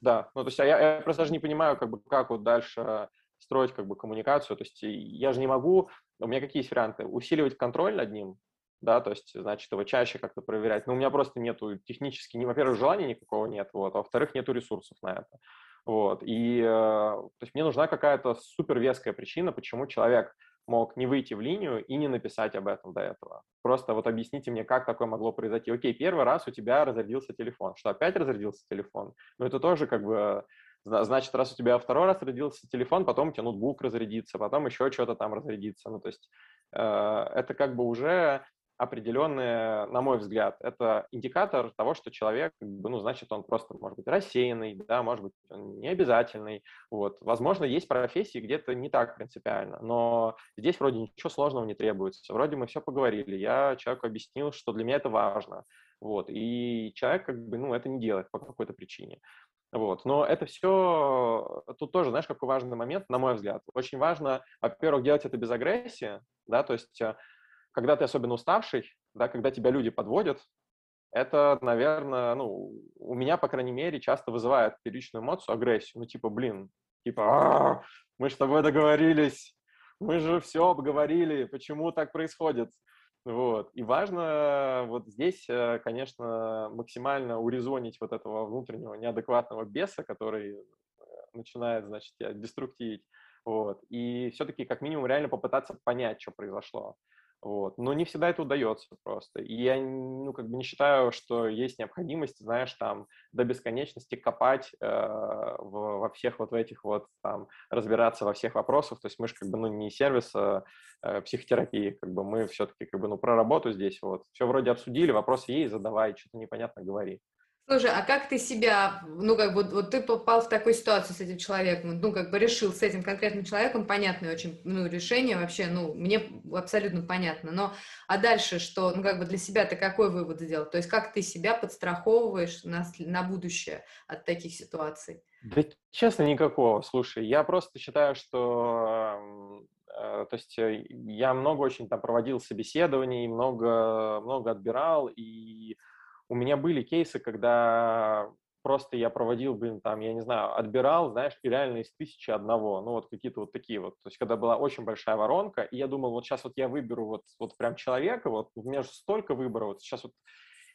Да, ну то есть я, я просто даже не понимаю, как бы как вот дальше строить как бы коммуникацию. То есть я же не могу, у меня какие есть варианты? Усиливать контроль над ним, да, то есть, значит, его чаще как-то проверять. Но у меня просто нету технически, не, во-первых, желания никакого нет, вот, а во-вторых, нету ресурсов на это. Вот, и, э, то есть мне нужна какая-то супер веская причина, почему человек мог не выйти в линию и не написать об этом до этого. Просто вот объясните мне, как такое могло произойти. Окей, первый раз у тебя разрядился телефон. Что, опять разрядился телефон? Ну, это тоже как бы значит, раз у тебя второй раз разрядился телефон, потом у тебя ноутбук разрядится, потом еще что-то там разрядится. Ну, то есть э, это как бы уже определенные, на мой взгляд, это индикатор того, что человек, ну, значит, он просто, может быть, рассеянный, да, может быть, он необязательный, вот. Возможно, есть профессии, где это не так принципиально, но здесь вроде ничего сложного не требуется, вроде мы все поговорили, я человеку объяснил, что для меня это важно, вот, и человек, как бы, ну, это не делает по какой-то причине. Вот. Но это все, тут тоже, знаешь, какой важный момент, на мой взгляд. Очень важно, во-первых, делать это без агрессии, да, то есть э, когда ты особенно уставший, да, когда тебя люди подводят, это, наверное, ну, у меня, по крайней мере, часто вызывает первичную эмоцию, агрессию. Ну, типа, блин, типа, мы с тобой договорились, мы же все обговорили, почему так происходит? Вот. И важно вот здесь, э, конечно, максимально урезонить вот этого внутреннего неадекватного беса, который э, начинает, значит, деструктивить. Вот. И все-таки как минимум реально попытаться понять, что произошло. Вот. Но не всегда это удается просто. И я ну, как бы не считаю, что есть необходимость, знаешь, там до бесконечности копать э, в, во всех вот этих вот, там, разбираться во всех вопросах. То есть мы же как бы ну, не сервис э, э, психотерапии, как бы мы все-таки как бы ну про работу здесь вот. Все вроде обсудили, вопросы есть, задавай, что-то непонятно говори. Слушай, а как ты себя, ну, как бы, вот ты попал в такую ситуацию с этим человеком, ну, как бы решил с этим конкретным человеком, понятное очень, ну, решение вообще, ну, мне абсолютно понятно, но, а дальше что, ну, как бы для себя ты какой вывод сделал? То есть как ты себя подстраховываешь на, на будущее от таких ситуаций? Да, честно, никакого. Слушай, я просто считаю, что э, то есть э, я много очень там проводил собеседований, много, много отбирал, и у меня были кейсы, когда просто я проводил, блин, там, я не знаю, отбирал, знаешь, и реально из тысячи одного, ну, вот какие-то вот такие вот, то есть когда была очень большая воронка, и я думал, вот сейчас вот я выберу вот, вот прям человека, вот у меня же столько выбора, вот сейчас вот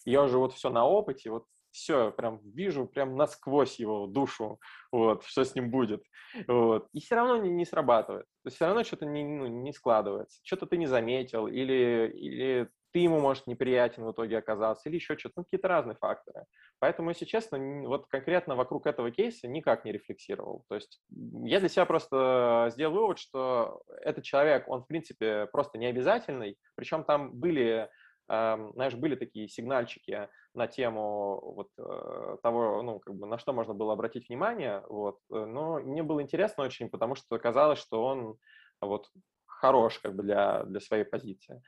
я уже вот все на опыте, вот все, прям вижу прям насквозь его душу, вот, что с ним будет, вот, и все равно не, не срабатывает, то есть все равно что-то не, ну, не складывается, что-то ты не заметил, или, или ты ему, может, неприятен в итоге оказаться, или еще что-то, ну, какие-то разные факторы. Поэтому, если честно, вот конкретно вокруг этого кейса никак не рефлексировал. То есть я для себя просто сделал вывод, что этот человек, он, в принципе, просто не обязательный, причем там были знаешь, были такие сигнальчики на тему вот э, того, ну, как бы на что можно было обратить внимание, вот, э, но мне было интересно очень, потому что казалось, что он вот хорош как бы для, для своей позиции.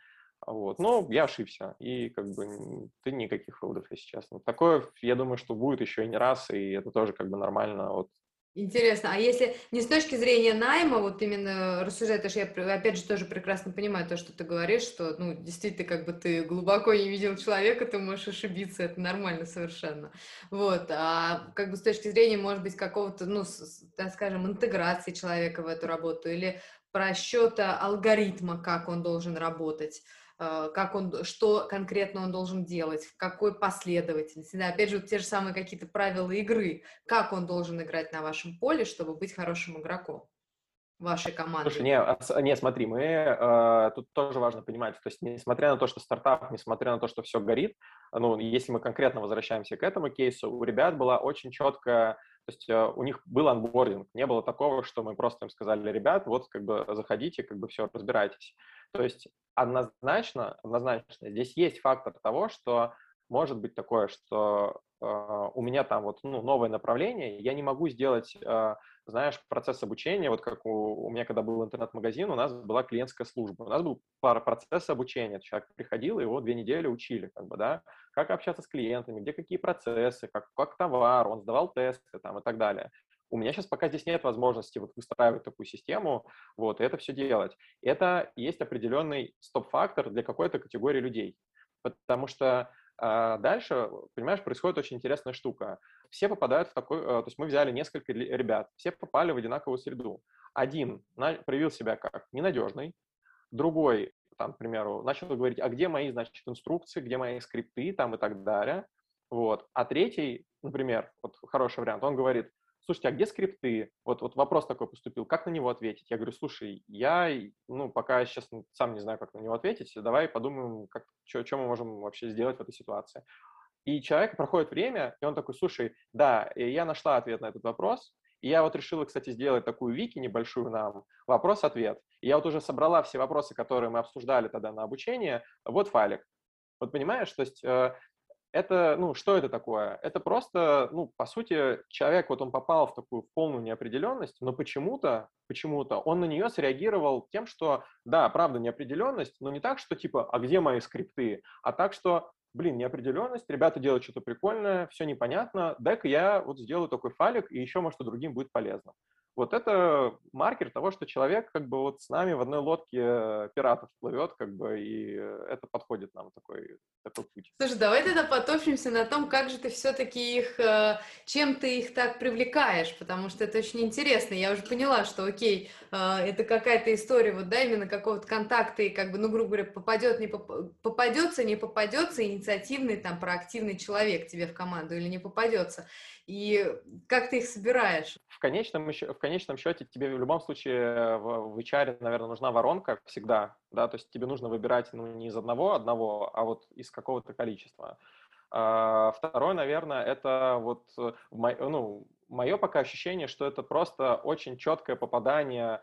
Вот. Но я ошибся, и как бы ты никаких выводов, если честно. Такое, я думаю, что будет еще и не раз, и это тоже как бы нормально. Вот. Интересно, а если не с точки зрения найма, вот именно рассуждать, потому что я, опять же, тоже прекрасно понимаю то, что ты говоришь, что, ну, действительно, как бы ты глубоко не видел человека, ты можешь ошибиться, это нормально совершенно. Вот, а как бы с точки зрения, может быть, какого-то, ну, так скажем, интеграции человека в эту работу или просчета алгоритма, как он должен работать, как он, что конкретно он должен делать, в какой последовательности. Да, опять же, вот те же самые какие-то правила игры, как он должен играть на вашем поле, чтобы быть хорошим игроком вашей команды? Слушай, не, а не смотри, мы э, тут тоже важно понимать, то есть несмотря на то, что стартап, несмотря на то, что все горит, ну, если мы конкретно возвращаемся к этому кейсу, у ребят была очень четкая то есть э, у них был анбординг, не было такого, что мы просто им сказали, ребят, вот как бы заходите, как бы все, разбирайтесь. То есть однозначно, однозначно здесь есть фактор того, что может быть такое, что э, у меня там вот ну, новое направление, я не могу сделать, э, знаешь, процесс обучения, вот как у, у меня, когда был интернет-магазин, у нас была клиентская служба, у нас был пара процесс обучения, человек приходил, его две недели учили, как бы, да, как общаться с клиентами, где какие процессы, как, как товар, он сдавал тесты там и так далее. У меня сейчас пока здесь нет возможности вот выстраивать такую систему, вот, и это все делать. Это есть определенный стоп-фактор для какой-то категории людей. Потому что а дальше, понимаешь, происходит очень интересная штука. Все попадают в такой... Э, то есть мы взяли несколько ребят, все попали в одинаковую среду. Один проявил себя как ненадежный, другой, там, к примеру, начал говорить, а где мои, значит, инструкции, где мои скрипты, там и так далее. Вот. А третий, например, вот хороший вариант, он говорит, слушайте, а где скрипты? Вот, вот вопрос такой поступил, как на него ответить? Я говорю, слушай, я, ну, пока сейчас сам не знаю, как на него ответить, давай подумаем, как, что, мы можем вообще сделать в этой ситуации. И человек проходит время, и он такой, слушай, да, я нашла ответ на этот вопрос, И я вот решила, кстати, сделать такую вики небольшую нам, вопрос-ответ. Я вот уже собрала все вопросы, которые мы обсуждали тогда на обучение, вот файлик. Вот понимаешь, то есть э, это, ну, что это такое? Это просто, ну, по сути, человек, вот он попал в такую полную неопределенность, но почему-то, почему-то он на нее среагировал тем, что, да, правда, неопределенность, но не так, что типа, а где мои скрипты, а так, что, блин, неопределенность, ребята делают что-то прикольное, все непонятно, дай-ка я вот сделаю такой файлик, и еще, может, и другим будет полезно вот это маркер того, что человек как бы вот с нами в одной лодке э, пиратов плывет, как бы, и это подходит нам такой, такой путь. Слушай, давай тогда потопчемся на том, как же ты все-таки их, э, чем ты их так привлекаешь, потому что это очень интересно. Я уже поняла, что, окей, э, это какая-то история, вот, да, именно какого-то контакта, и как бы, ну, грубо говоря, попадет, не поп... попадется, не попадется инициативный, там, проактивный человек тебе в команду или не попадется. И как ты их собираешь? В конечном, в конечном счете тебе в любом случае в, в HR, наверное, нужна воронка всегда, да, то есть тебе нужно выбирать ну, не из одного одного, а вот из какого-то количества. А, второе, наверное, это вот ну, мое пока ощущение, что это просто очень четкое попадание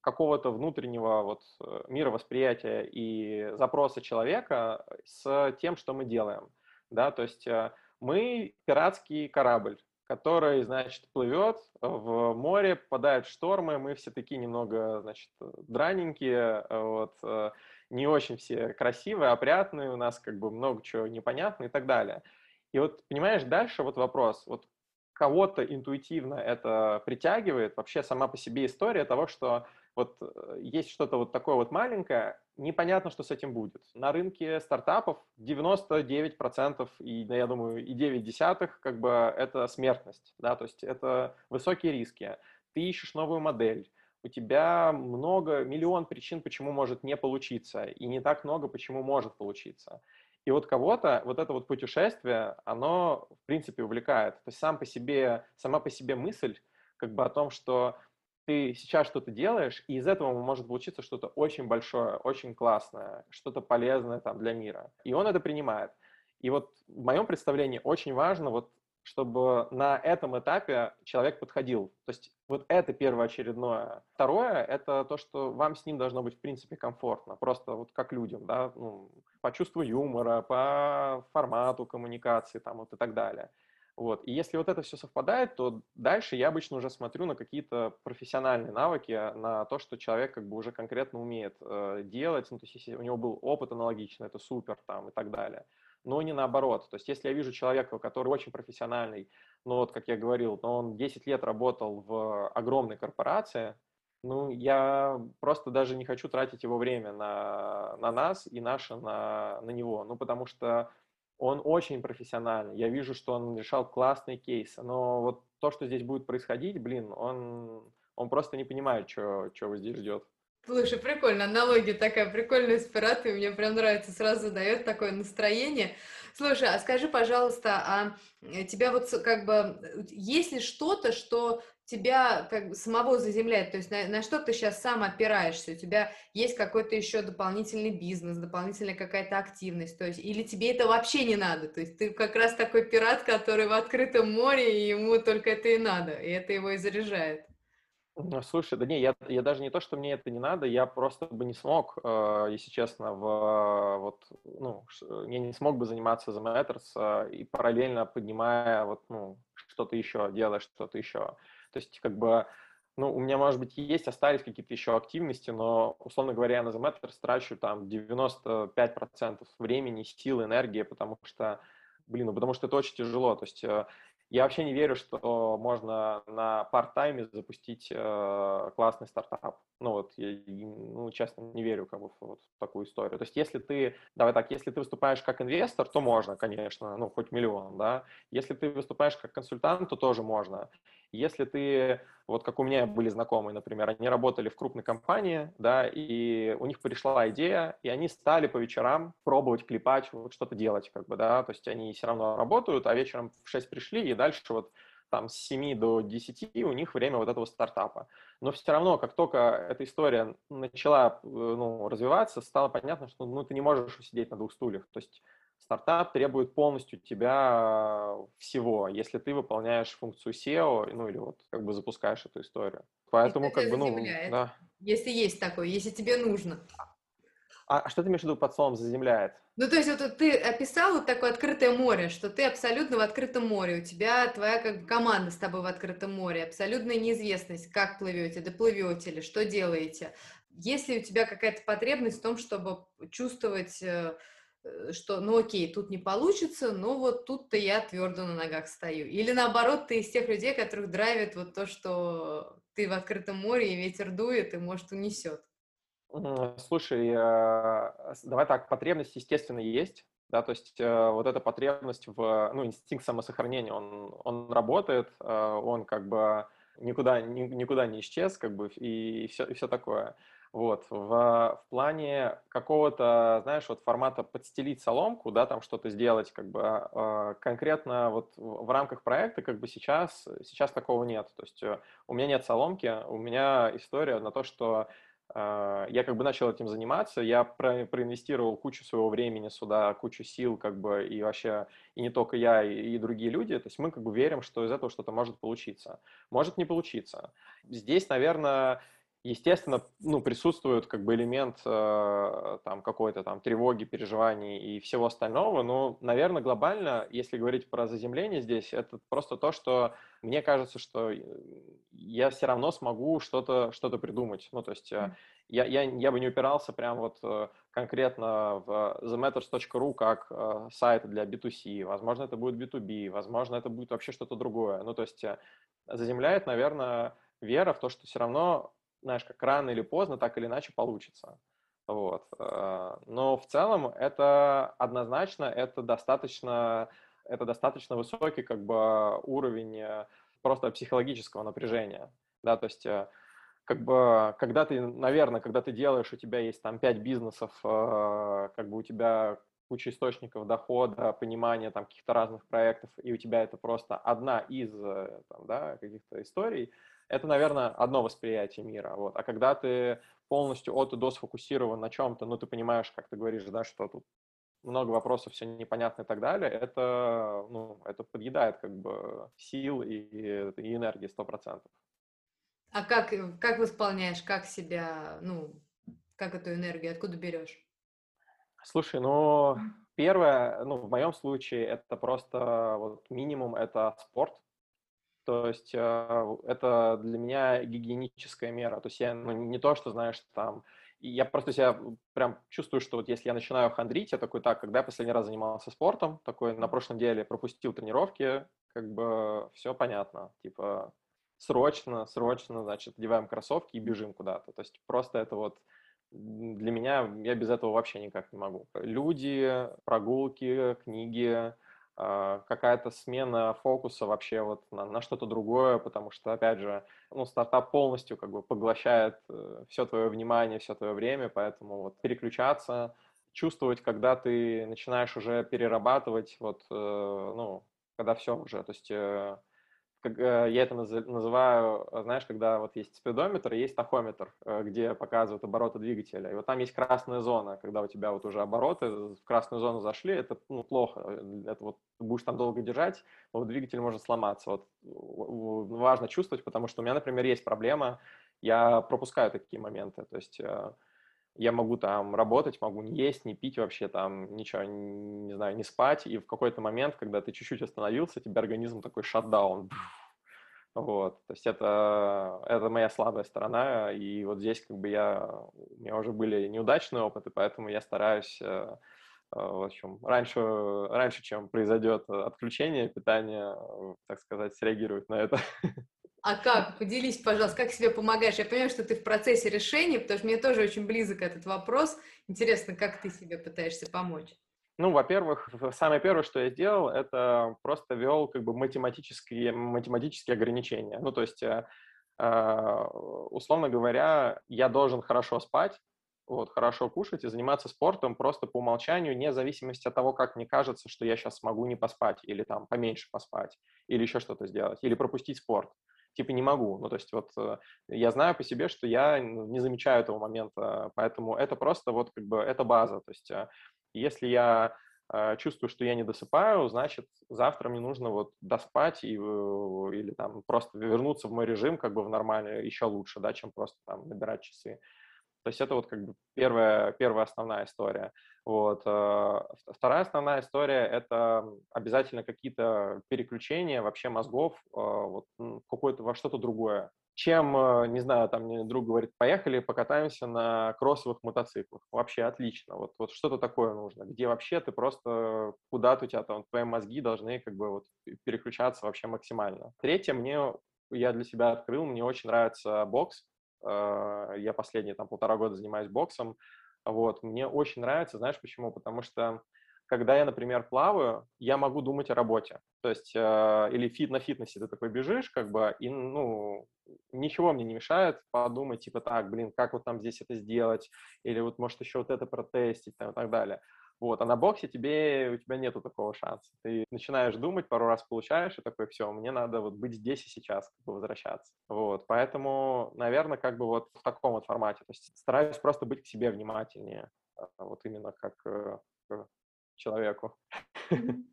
какого-то внутреннего вот э, мировосприятия и запроса человека с тем, что мы делаем, да, то есть э, мы пиратский корабль, который, значит, плывет в море, попадает в штормы, мы все такие немного, значит, драненькие, вот, э, не очень все красивые, опрятные, у нас как бы много чего непонятно и так далее. И вот, понимаешь, дальше вот вопрос, вот кого-то интуитивно это притягивает, вообще сама по себе история того, что вот э, есть что-то вот такое вот маленькое, непонятно, что с этим будет. На рынке стартапов 99% и, я думаю, и 9 десятых как бы это смертность, да, то есть это высокие риски. Ты ищешь новую модель, у тебя много, миллион причин, почему может не получиться, и не так много, почему может получиться. И вот кого-то вот это вот путешествие, оно, в принципе, увлекает. То есть сам по себе, сама по себе мысль как бы о том, что ты сейчас что-то делаешь, и из этого может получиться что-то очень большое, очень классное, что-то полезное там для мира. И он это принимает. И вот в моем представлении очень важно вот чтобы на этом этапе человек подходил. То есть вот это первоочередное. Второе — это то, что вам с ним должно быть, в принципе, комфортно. Просто вот как людям, да, ну, по чувству юмора, по формату коммуникации там вот и так далее. Вот. И если вот это все совпадает, то дальше я обычно уже смотрю на какие-то профессиональные навыки, на то, что человек как бы уже конкретно умеет э, делать. Ну, то есть если у него был опыт аналогичный, это супер там и так далее. Но не наоборот. То есть если я вижу человека, который очень профессиональный, ну вот как я говорил, но он 10 лет работал в огромной корпорации, ну, я просто даже не хочу тратить его время на, на нас и наше на, на него. Ну, потому что он очень профессиональный. Я вижу, что он решал классные кейсы. Но вот то, что здесь будет происходить, блин, он, он просто не понимает, что его здесь ждет. Слушай, прикольно, аналогия такая прикольная с пиратами, мне прям нравится, сразу дает такое настроение. Слушай, а скажи, пожалуйста, а э, тебя вот как бы, э, есть ли что-то, что тебя как бы самого заземляет, то есть на, на что ты сейчас сам опираешься, у тебя есть какой-то еще дополнительный бизнес, дополнительная какая-то активность, то есть или тебе это вообще не надо, то есть ты как раз такой пират, который в открытом море, и ему только это и надо, и это его и заряжает. Ну, слушай, да не, я, я даже не то, что мне это не надо, я просто бы не смог, э, если честно, в, вот, ну, я не смог бы заниматься The Matters э, и параллельно поднимая вот, ну, что-то еще, делая что-то еще. То есть, как бы, ну, у меня, может быть, есть, остались какие-то еще активности, но, условно говоря, я на The Matters трачу там 95% времени, сил, энергии, потому что, блин, ну, потому что это очень тяжело. То есть э, я вообще не верю, что можно на парт-тайме запустить э, классный стартап. Ну вот, я, ну, честно, не верю как бы вот, в такую историю. То есть если ты, давай так, если ты выступаешь как инвестор, то можно, конечно, ну, хоть миллион, да. Если ты выступаешь как консультант, то тоже можно. Если ты, вот как у меня были знакомые, например, они работали в крупной компании, да, и у них пришла идея, и они стали по вечерам пробовать клепать, вот что-то делать, как бы, да, то есть они все равно работают, а вечером в 6 пришли, и дальше вот там с 7 до 10 у них время вот этого стартапа. Но все равно, как только эта история начала э, ну, развиваться, стало понятно, что ну, ты не можешь сидеть на двух стульях. То есть стартап требует полностью тебя всего, если ты выполняешь функцию SEO, ну или вот как бы запускаешь эту историю. Поэтому как бы, ну, да. Если есть такое, если тебе нужно. А, а что ты имеешь в виду под словом «заземляет»? Ну, то есть вот ты описал вот такое открытое море, что ты абсолютно в открытом море, у тебя твоя как бы команда с тобой в открытом море, абсолютная неизвестность, как плывете, доплывете ли, что делаете. Есть ли у тебя какая-то потребность в том, чтобы чувствовать, э, э, что, ну окей, тут не получится, но вот тут-то я твердо на ногах стою. Или наоборот, ты из тех людей, которых драйвит вот то, что ты в открытом море, и ветер дует, и, может, унесет. Слушай, а, давай так, потребность, естественно, есть, да, то есть э, вот эта потребность в, ну, инстинкт самосохранения, он, он работает, э, он как бы никуда, никуда не исчез, как бы, и, и, все, и все такое. Вот, в, в плане какого-то, знаешь, вот формата подстелить соломку, да, там что-то сделать, как бы э, конкретно вот в рамках проекта, как бы сейчас, сейчас такого нет. То есть у меня нет соломки, у меня история на то, что а, я как бы начал этим заниматься, я про, проинвестировал кучу своего времени сюда, кучу сил, как бы, и вообще, и не только я, и, и другие люди, то есть мы как бы верим, что из этого что-то может получиться. Может не получиться. Здесь, наверное, естественно, ну, присутствует как бы элемент э, там какой-то там тревоги, переживаний и всего остального, но, наверное, глобально, если говорить про заземление здесь, это просто то, что мне кажется, что я все равно смогу что-то что придумать. Ну, то есть э, я, я, я бы не упирался прям вот э, конкретно в thematters.ru как э, сайт для B2C, возможно, это будет B2B, возможно, это будет вообще что-то другое. Ну, то есть э, заземляет, наверное, вера в то, что все равно знаешь, как рано или поздно, так или иначе получится. Вот. Э, но в целом это однозначно, это достаточно, это достаточно высокий как бы уровень э, просто психологического напряжения. Да, то есть э, как бы, когда ты, наверное, когда ты делаешь, у тебя есть там пять бизнесов, как бы у тебя куча источников дохода, понимания там каких-то разных проектов, и у тебя это просто одна из там, да, каких-то историй, это, наверное, одно восприятие мира. Вот. А когда ты полностью от и до сфокусирован на чем-то, ну, ты понимаешь, как ты говоришь, да, что тут много вопросов, все непонятно и так далее, это, ну, это подъедает как бы сил и, и энергии сто процентов. А как, как восполняешь, как себя, ну, как эту энергию, откуда берешь? Слушай, ну, первое, ну, в моем случае это просто вот минимум, это спорт, то есть э, это для меня гигиеническая мера. То есть я ну, не то, что, знаешь, там... Я просто себя прям чувствую, что вот если я начинаю хандрить, я такой, так, когда я последний раз занимался спортом, такой на прошлом деле пропустил тренировки, как бы все понятно. Типа срочно, срочно, значит, одеваем кроссовки и бежим куда-то. То есть просто это вот для меня, я без этого вообще никак не могу. Люди, прогулки, книги, а, какая-то смена фокуса вообще вот на, на что-то другое, потому что, опять же, ну, стартап полностью как бы поглощает э, все твое внимание, все твое время, поэтому вот переключаться, чувствовать, когда ты начинаешь уже перерабатывать, вот, э, ну, когда все уже, то есть э, как, э, я это называю, э, знаешь, когда вот есть спидометр есть тахометр, э, где показывают обороты двигателя. И вот там есть красная зона, когда у тебя вот уже обороты в красную зону зашли, это ну, плохо. Это вот будешь там долго держать, вот двигатель может сломаться. Вот важно чувствовать, потому что у меня, например, есть проблема, я пропускаю такие моменты. То есть я могу там работать, могу не есть, не пить вообще, там ничего, не знаю, не спать, и в какой-то момент, когда ты чуть-чуть остановился, тебе организм такой шатдаун. Вот, то есть это, это моя слабая сторона, и вот здесь как бы я, у меня уже были неудачные опыты, поэтому я стараюсь, э, э, в общем, раньше, раньше, чем произойдет отключение питания, так сказать, среагировать на это. А как? Поделись, пожалуйста, как себе помогаешь? Я понимаю, что ты в процессе решения, потому что мне тоже очень близок этот вопрос. Интересно, как ты себе пытаешься помочь? Ну, во-первых, самое первое, что я сделал, это просто вел как бы математические, математические ограничения. Ну, то есть, э, э, условно говоря, я должен хорошо спать, вот, хорошо кушать и заниматься спортом просто по умолчанию, вне зависимости от того, как мне кажется, что я сейчас смогу не поспать или там поменьше поспать, или еще что-то сделать, или пропустить спорт типа не могу. Ну, то есть вот э, я знаю по себе, что я не замечаю этого момента, поэтому это просто вот как бы это база. То есть э, если я э, чувствую, что я не досыпаю, значит, завтра мне нужно вот доспать и, или там просто вернуться в мой режим как бы в нормальный, еще лучше, да, чем просто там набирать часы. То есть это вот как бы первая, первая основная история. Вот. Э, вторая основная история – это обязательно какие-то переключения вообще мозгов э, вот, какое-то во что-то другое. Чем, э, не знаю, там мне друг говорит, поехали покатаемся на кроссовых мотоциклах. Вообще отлично. Вот, вот что-то такое нужно, где вообще ты просто куда-то у тебя там твои мозги должны как бы вот переключаться вообще максимально. Третье, мне я для себя открыл, мне очень нравится бокс. Я последние там полтора года занимаюсь боксом. Вот. Мне очень нравится, знаешь почему? Потому что когда я, например, плаваю, я могу думать о работе. То есть, э, или фит, на фитнесе ты такой бежишь, как бы, и, ну, ничего мне не мешает подумать, типа, так, блин, как вот там здесь это сделать, или вот, может, еще вот это протестить, там, и так далее. Вот, а на боксе тебе, у тебя нету такого шанса. Ты начинаешь думать, пару раз получаешь, и такой, все, мне надо вот быть здесь и сейчас, как бы возвращаться. Вот, поэтому, наверное, как бы вот в таком вот формате. То есть стараюсь просто быть к себе внимательнее, а, вот именно как э, к человеку.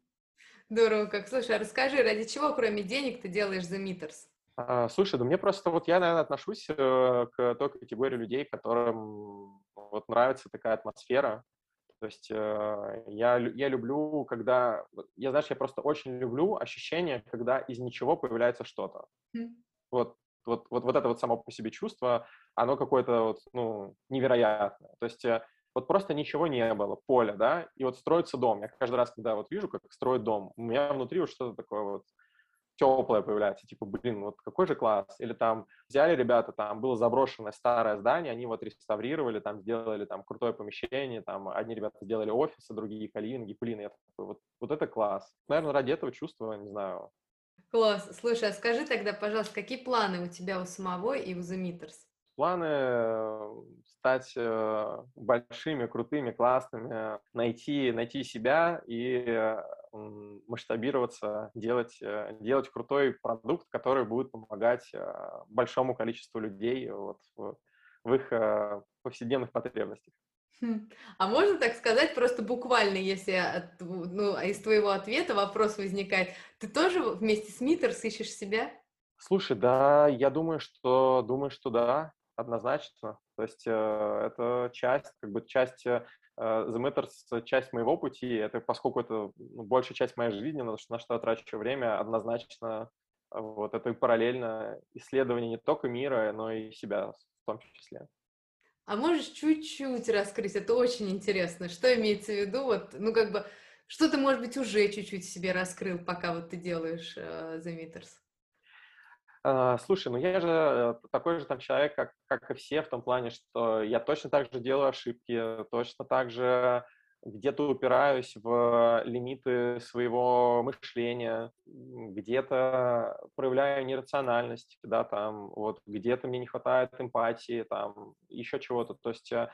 Здорово как. Слушай, а расскажи, ради чего, кроме денег, ты делаешь The Meters? А, слушай, да мне просто вот я, наверное, отношусь э, к той категории людей, которым вот нравится такая атмосфера, то есть э, я, я люблю, когда... Я, знаешь, я просто очень люблю ощущение, когда из ничего появляется что-то. Mm. Вот, вот, вот, вот это вот само по себе чувство, оно какое-то вот, ну, невероятное. То есть э, вот просто ничего не было, поле, да, и вот строится дом. Я каждый раз, когда вот вижу, как строят дом, у меня внутри вот что-то такое вот теплое появляется, типа, блин, вот какой же класс. Или там взяли ребята, там было заброшенное старое здание, они вот реставрировали, там сделали там крутое помещение, там одни ребята сделали офисы, другие калинги, блин, я такой, вот, вот это класс. Наверное, ради этого чувства, не знаю. Класс. Слушай, а скажи тогда, пожалуйста, какие планы у тебя у самого и у The Meters? Планы э, стать э, большими, крутыми, классными, найти, найти себя и э, масштабироваться, делать, делать крутой продукт, который будет помогать большому количеству людей вот, в, в их повседневных потребностях. Хм. А можно так сказать, просто буквально, если от, ну, из твоего ответа вопрос возникает, ты тоже вместе с Митерс ищешь себя? Слушай, да, я думаю, что думаю, что да однозначно. То есть э, это часть, как бы часть э, The Matters, часть моего пути. Это поскольку это ну, большая часть моей жизни, на что, на что я трачу время, однозначно вот это и параллельно исследование не только мира, но и себя в том числе. А можешь чуть-чуть раскрыть? Это очень интересно. Что имеется в виду? Вот, ну, как бы, что ты, может быть, уже чуть-чуть себе раскрыл, пока вот ты делаешь uh, The Meters? А, слушай, ну я же э, такой же там человек, как, как и все, в том плане, что я точно так же делаю ошибки, точно так же где-то упираюсь в лимиты своего мышления, где-то проявляю нерациональность, да, там, вот, где-то мне не хватает эмпатии, там, еще чего-то. То есть э,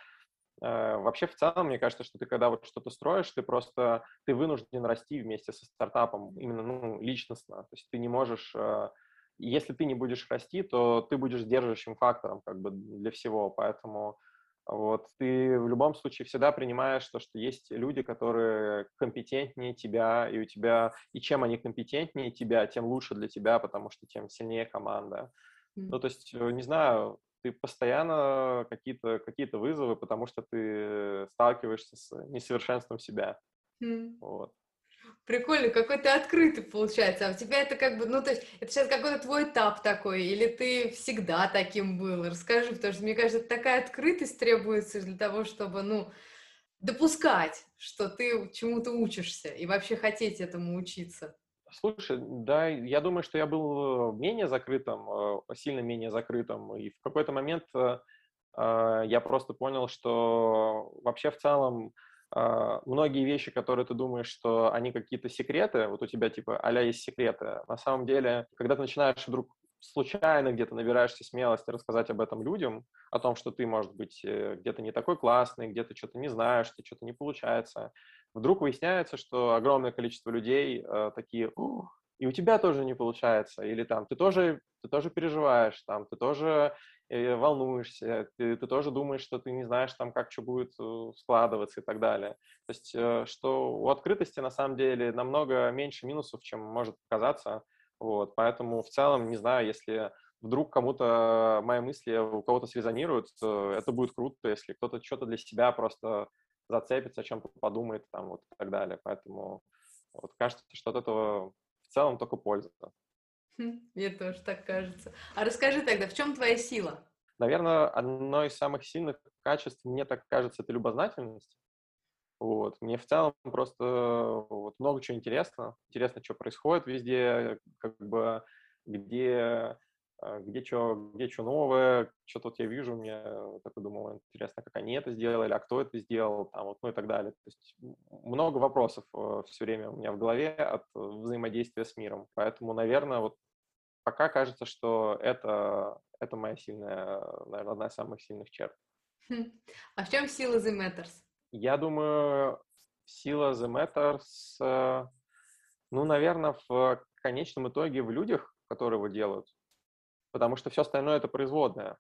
э, вообще в целом, мне кажется, что ты когда вот что-то строишь, ты просто, ты вынужден расти вместе со стартапом, именно, ну, личностно. То есть ты не можешь э, если ты не будешь расти, то ты будешь сдерживающим фактором как бы для всего, поэтому вот ты в любом случае всегда принимаешь то, что есть люди, которые компетентнее тебя, и у тебя, и чем они компетентнее тебя, тем лучше для тебя, потому что тем сильнее команда. Mm. Ну, то есть, э, не знаю, ты постоянно какие-то какие вызовы, потому что ты сталкиваешься с несовершенством себя. Mm. Вот. Прикольно, какой ты открытый получается. А у тебя это как бы, ну, то есть, это сейчас какой-то твой этап такой, или ты всегда таким был? Расскажи, потому что, мне кажется, такая открытость требуется для того, чтобы, ну, допускать, что ты чему-то учишься и вообще хотеть этому учиться. Слушай, да, я думаю, что я был э, менее закрытым, э, сильно менее закрытым, и в какой-то момент э, я просто понял, что вообще в целом многие вещи, которые ты думаешь, что они какие-то секреты, вот у тебя типа а есть секреты, на самом деле, когда ты начинаешь вдруг случайно где-то набираешься смелости рассказать об этом людям, о том, что ты, может быть, э, где-то не такой классный, где-то что-то не знаешь, что что-то не получается, вдруг выясняется, что огромное количество людей э, такие, и у тебя тоже не получается, или там ты тоже, ты тоже переживаешь, там, ты тоже волнуешься, ты, ты тоже думаешь, что ты не знаешь, там, как что будет э, складываться и так далее. То есть, э, что у открытости на самом деле намного меньше минусов, чем может показаться. Вот, поэтому в целом, не знаю, если вдруг кому-то мои мысли у кого-то срезонируют, это будет круто, если кто-то что-то для себя просто зацепится, о чем-то подумает там вот и так далее. Поэтому вот кажется, что от этого в целом только польза. Хм, мне тоже так кажется. А расскажи тогда, в чем твоя сила? Наверное, одно из самых сильных качеств, мне так кажется, это любознательность. Вот. Мне в целом просто вот, много чего интересно. Интересно, что происходит везде, как бы где где что где что новое, что тут я вижу, мне такой думаю, интересно, как они это сделали, а кто это сделал, там, вот, ну и так далее. То есть много вопросов э, все время у меня в голове от взаимодействия с миром. Поэтому, наверное, вот пока кажется, что это, это моя сильная, наверное, одна из самых сильных черт. Хм. А в чем сила The Matters? Я думаю, сила The Matters, э, ну, наверное, в конечном итоге в людях, которые его делают потому что все остальное это производное.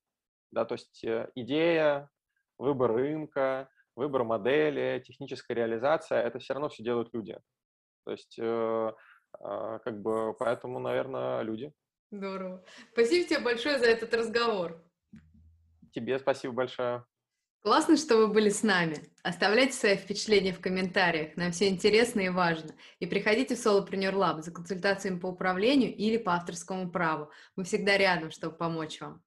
Да, то есть э, идея, выбор рынка, выбор модели, техническая реализация, это все равно все делают люди. То есть, э, э, как бы, поэтому, наверное, люди. Здорово. Спасибо тебе большое за этот разговор. Тебе спасибо большое. Классно, что вы были с нами. Оставляйте свои впечатления в комментариях, нам все интересно и важно. И приходите в Solopreneur Lab за консультациями по управлению или по авторскому праву. Мы всегда рядом, чтобы помочь вам.